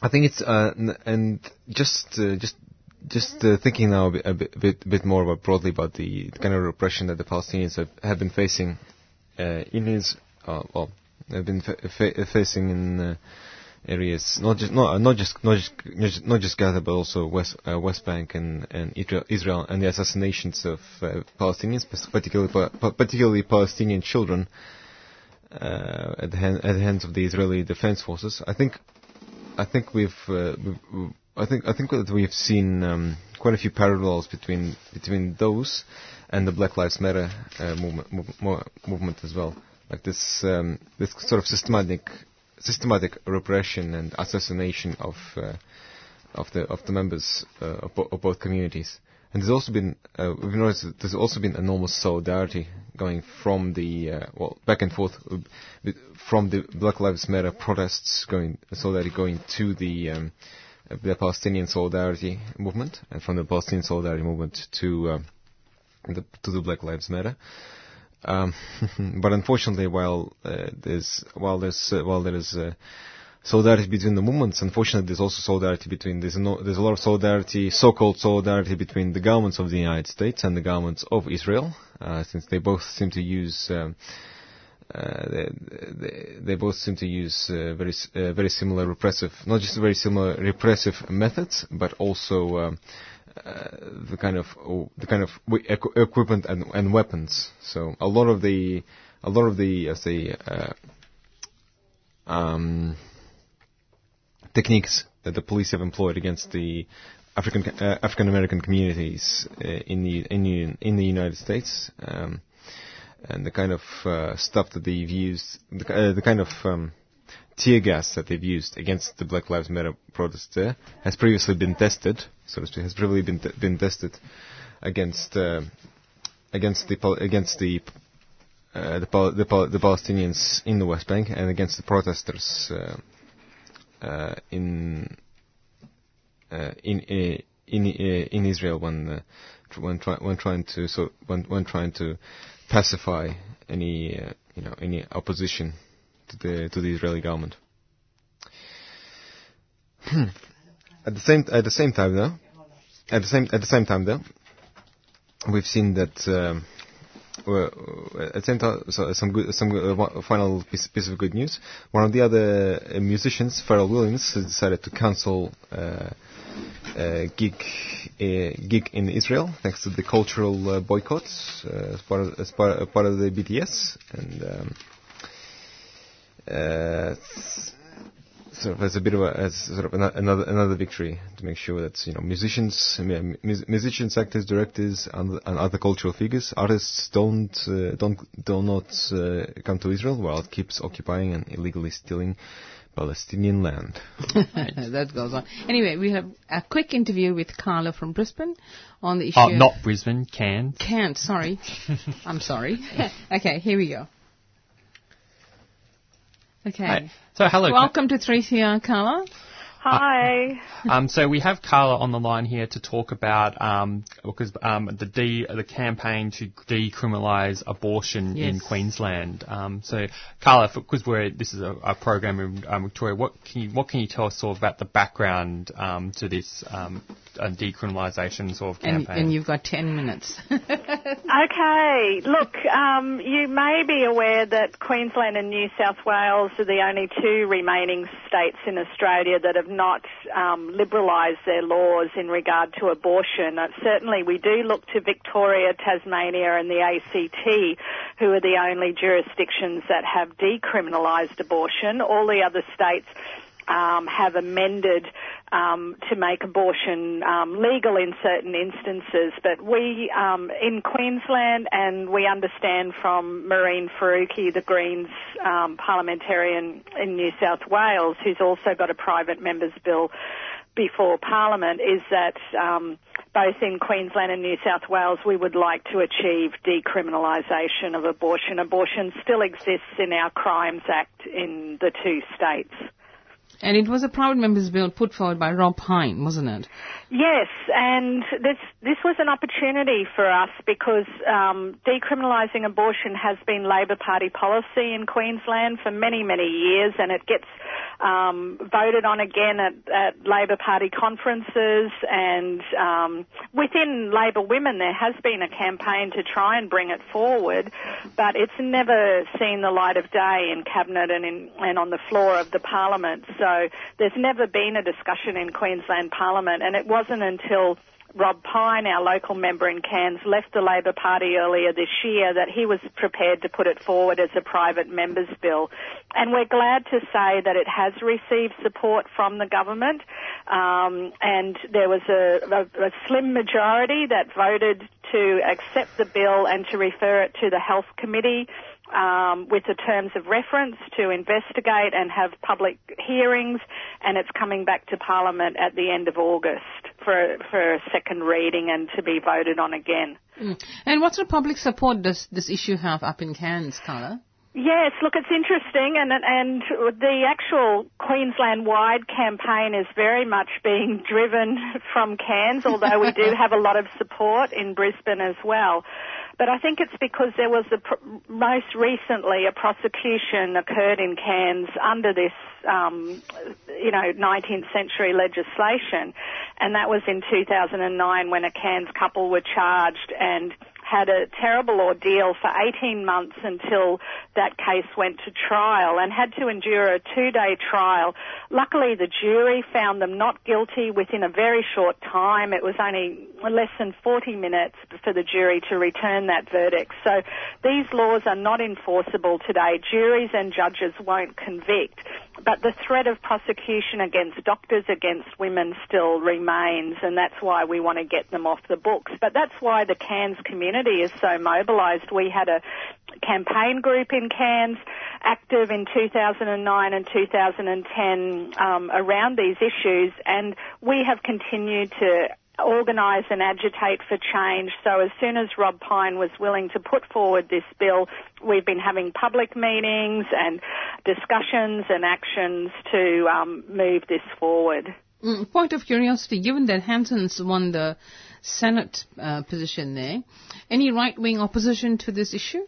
B: I think it's uh, n- and just uh, just just uh, thinking now a bit, a bit, bit, more about broadly about the kind of repression that the Palestinians have, have been facing uh, in his uh, well have been fa- fa- facing in uh, areas not just not not just not just not just, not just Gaza but also West uh, West Bank and and Israel, Israel and the assassinations of uh, Palestinians, particularly particularly Palestinian children. Uh, at the hand, at the hands of the Israeli Defense Forces, I think, I think we've, uh, I think I think that we've seen um, quite a few parallels between between those and the Black Lives Matter uh, movement, move, movement as well. Like this um, this sort of systematic systematic repression and assassination of uh, of the of the members uh, of, bo- of, both communities. And there's also been uh, we've noticed that there's also been enormous solidarity going from the uh, well back and forth from the Black Lives Matter protests going solidarity going to the um, the Palestinian solidarity movement and from the Palestinian solidarity movement to uh, the, to the Black Lives Matter. Um, but unfortunately, while uh, there's while there's uh, while there is uh, solidarity between the movements, unfortunately, there's also solidarity between there's no, there's a lot of solidarity, so-called solidarity between the governments of the United States and the governments of Israel, uh, since they both seem to use. Um, uh, they, they, they, both seem to use uh, very very similar repressive, not just very similar repressive methods, but also um, uh, the kind of oh, the kind of equ- equipment and, and, weapons. So a lot of the a lot of the uh, say uh, um, techniques that the police have employed against the African uh, African American communities uh, in the in in the United States. Um, and the kind of stuff that they've used, the, the kind of um, tear gas that they've used against the Black Lives Matter protests there has previously been tested, so to speak, has previously been t- been tested against uh, against the against the uh, the, the, the, Palestinians in the West Bank and against the protesters uh, uh Uh, in, uh, in uh, in in in Israel when when, try, when trying to so when when trying to pacify any you know any opposition to the to the Israeli government. Hmm. at the same at the same time, though, at the same at the same time, though, we've seen that. Um, well, at the same time, so some good, some uh, final piece, piece, of good news. One of the other uh, musicians, Pharrell Williams, has decided to cancel uh, a gig a gig in Israel thanks to the cultural uh, boycotts uh, as part of as part, part of the BDS and. Um, uh, sort of as a bit of a as sort of ano- another another victory to make sure that you know musicians, I mean, mus- musicians, actors, directors, and, and other cultural figures, artists don't uh, don't do not uh, come to Israel while it keeps occupying and illegally stealing Palestinian land.
A: that goes on. Anyway, we have a quick interview with Carla from Brisbane on the issue.
C: Oh, not Brisbane, Cairns.
A: Can't, sorry. I'm sorry. okay, here we go. Okay.
C: Right. So hello.
A: Welcome to 3CR, Carla.
F: Hi.
C: Um, so we have Carla on the line here to talk about um, because um, the de- the campaign to decriminalise abortion in Queensland. Um, so Carla, because we're this is a, a program in um, Victoria, what can you what can you tell us sort of about the background um, to this um, uh, decriminalisation sort of
A: And,
C: campaign?
A: and you've got 10 minutes.
F: Okay. Look, um, you may be aware that Queensland and New South Wales are the only two remaining states in Australia that have not um, liberalised their laws in regard to abortion. Uh, certainly, we do look to Victoria, Tasmania, and the ACT, who are the only jurisdictions that have decriminalised abortion. All the other states um, have amended um, to make abortion um, legal in certain instances. But we um, in Queensland, and we understand from Mehreen Faruqi, the Greens um, parliamentarian in New South Wales, who's also got a private member's bill before Parliament, is that um, both in Queensland and New South Wales, we would like to achieve decriminalisation of abortion. Abortion still exists in our Crimes Act in the two states.
A: And it was a private member's bill put forward by Rob Pyne, wasn't it?
F: Yes, and this this was an opportunity for us because um, decriminalising abortion has been Labor Party policy in Queensland for many many years, and it gets um, voted on again at, at Labor Party conferences and um, within Labor women there has been a campaign to try and bring it forward, but it's never seen the light of day in cabinet and in and on the floor of the parliament. So there's never been a discussion in Queensland Parliament, and it wasn't until Rob Pyne, our local member in Cairns, left the Labor Party earlier this year that he was prepared to put it forward as a private member's bill. And we're glad to say that it has received support from the government. Um, and there was a, a, a slim majority that voted to accept the bill and to refer it to the Health Committee um, with the terms of reference to investigate and have public hearings, and it's coming back to Parliament at the end of August for for a second reading and to be voted on again. Mm.
A: And what sort of public support does this issue have up in Cairns, Carla?
F: Yes, look, it's interesting, and and the actual Queensland-wide campaign is very much being driven from Cairns, although we do have a lot of support in Brisbane as well. But I think it's because there was a most recently a prosecution occurred in Cairns under this, um, you know, 19th century legislation, and that was in 2009 when a Cairns couple were charged and had a terrible ordeal for 18 months until that case went to trial and had to endure a two-day trial. Luckily, the jury found them not guilty within a very short time. It was only less than 40 minutes for the jury to return that verdict. So these laws are not enforceable today. Juries and judges won't convict. But the threat of prosecution against doctors, against women still remains, and that's why we want to get them off the books. But that's why the Cairns community is so mobilised. We had a campaign group in Cairns active in 2009 and 2010 um, around these issues, and we have continued to organise and agitate for change. So as soon as Rob Pyne was willing to put forward this bill, we've been having public meetings and discussions and actions to um, move this forward.
A: Mm, point of curiosity, given that Hanson's won the Senate uh, position there, any right-wing opposition to this issue?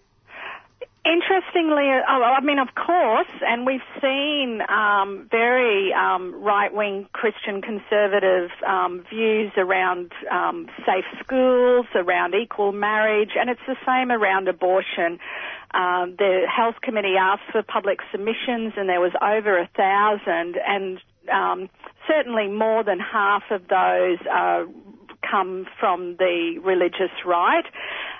F: Interestingly, uh, oh, I mean, of course, and we've seen um, very um, right-wing Christian conservative um, views around um, safe schools, around equal marriage, and it's the same around abortion. Um, the health committee asked for public submissions, and there was over a thousand, and um, certainly more than half of those uh, come from the religious right.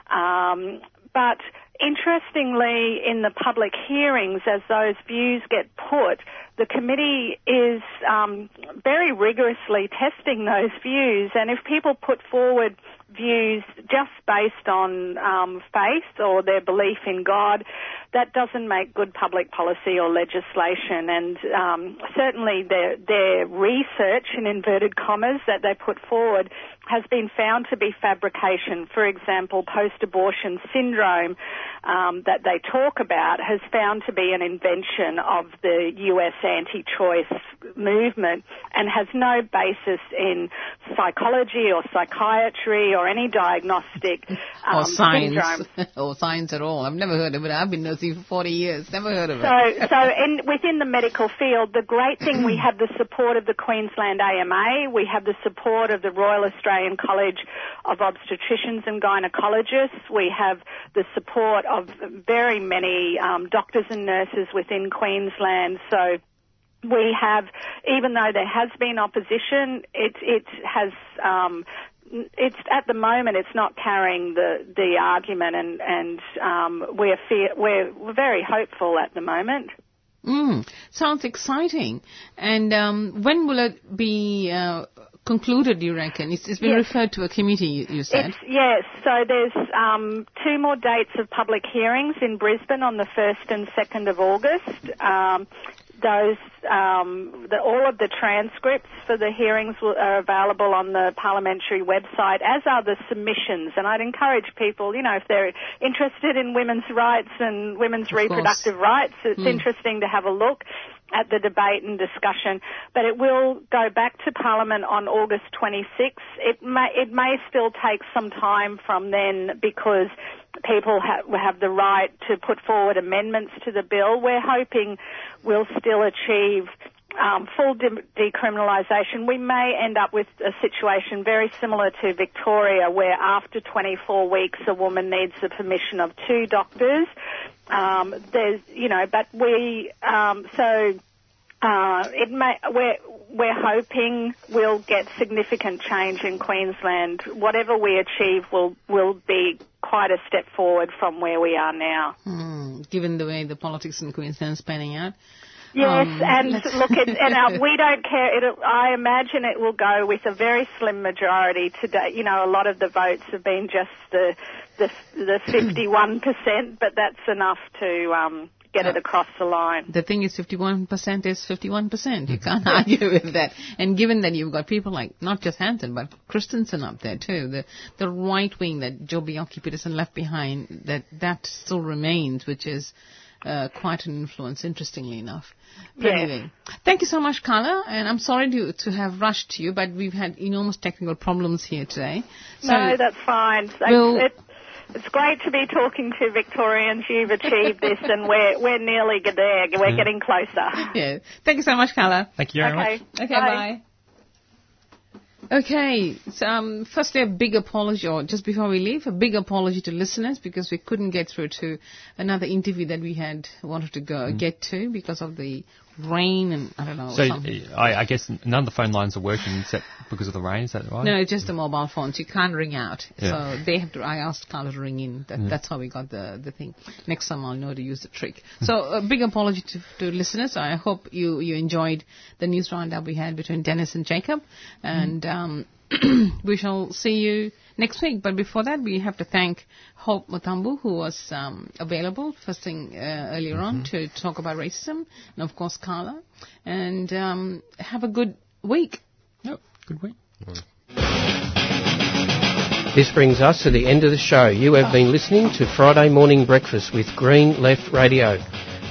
F: Um, but interestingly, in the public hearings, as those views get put, the committee is um, very rigorously testing those views, and if people put forward views just based on um, faith or their belief in God, that doesn't make good public policy or legislation. And um, certainly their, their research, in inverted commas, that they put forward has been found to be fabrication. For example, post-abortion syndrome um, that they talk about has found to be an invention of the US anti-choice movement and has no basis in psychology or psychiatry or any diagnostic um,
A: or science
F: syndromes.
A: or science at all. I've never heard of it. I've been nursing for 40 years. Never heard of
F: So,
A: it.
F: so in, within the medical field, the great thing we have the support of the Queensland AMA, we have the support of the Royal Australian College of Obstetricians and Gynecologists, we have the support of very many um, doctors and nurses within Queensland. So we have, even though there has been opposition, it it has. Um, it's at the moment it's not carrying the the argument and and um, we're fear, we're we're very hopeful at the moment.
A: Mm, sounds exciting. And um, when will it be uh, concluded, do you reckon? It's, it's been
F: Yes.
A: referred to a committee, you, you said.
F: It's, yes, so there's um, two more dates of public hearings in Brisbane on the 1st and 2nd of August. Um, those, um, the, all of the transcripts for the hearings are available on the parliamentary website, as are the submissions. And I'd encourage people, you know, if they're interested in women's rights and women's
A: course.
F: reproductive rights, it's interesting to have a look at the debate and discussion. But it will go back to Parliament on August 26th. It may, it may still take some time from then because people ha- have the right to put forward amendments to the bill. We're hoping we'll still achieve um, full de- decriminalisation. We may end up with a situation very similar to Victoria, where after 24 weeks a woman needs the permission of two doctors. Um, there's, you know, but we, um, so uh, it may, we're, we're hoping we'll get significant change in Queensland. Whatever we achieve will, will be quite a step forward from where we are now.
A: Hmm, given the way the politics in Queensland is panning out.
F: Yes,
A: Um,
F: and look, it, and uh, we don't care. It, I imagine it will go with a very slim majority today. You know, a lot of the votes have been just the the the fifty one percent, but that's enough to um, get it across the line.
A: The thing is, 51% is 51%. You can't argue with that. And given that you've got people like, not just Hanson, but Christensen up there too, the, the right wing that Joh Bjelke-Petersen left behind, that, that still remains, which is, uh, quite an influence, interestingly enough. But
F: Yes.
A: anyway, thank you so much, Carla, and I'm sorry to, to have rushed to you, but we've had enormous technical problems here today. So,
F: no, that's fine. So
A: Well-
F: it, it's great to be talking to Victorians. You've achieved this, and we're we're nearly there. We're getting closer.
A: yeah. Thank you so much, Carla.
C: Thank you very
F: Okay.
C: much.
A: Okay,
F: Bye.
A: bye. Okay, so um, firstly a big apology, or just before we leave, a big apology to listeners because we couldn't get through to another interview that we had wanted to go get to because of the rain and I don't know.
C: So I, I guess none of the phone lines are working except because of the rain. Is that right?
A: No, it's just the mobile phones. You can't ring out.
C: Yeah.
A: So they have to, I asked Carla to ring in. That, That's how we got the, the thing. Next time I'll know to use the trick. So a big apology to, to listeners. I hope you, you enjoyed the news roundup we had between Dennis and Jacob. And, um, we shall see you next week. But before that, we have to thank Hope Mutambu, who was um, available first thing uh, earlier on to talk about racism, and of course Carla. And um, have a good week.
C: Yep. Good week.
G: This brings us to the end of the show. You have been listening to Friday Morning Breakfast with Green Left Radio.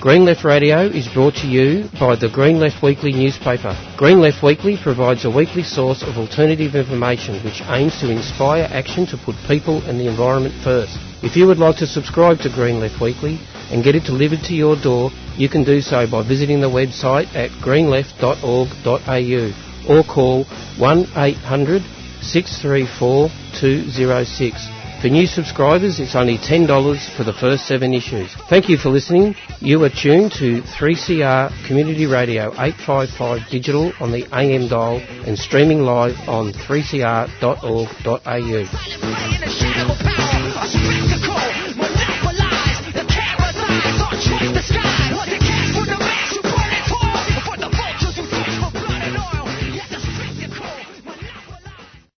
G: Green Left Radio is brought to you by the Green Left Weekly newspaper. Green Left Weekly provides a weekly source of alternative information which aims to inspire action to put people and the environment first. If you would like to subscribe to Green Left Weekly and get it delivered to your door, you can do so by visiting the website at greenleft.org.au or call 1 800 634 206. For new subscribers, it's only $10 for the first seven issues. Thank you for listening. You are tuned to 3CR Community Radio 855 digital on the AM dial and streaming live on 3cr.org.au.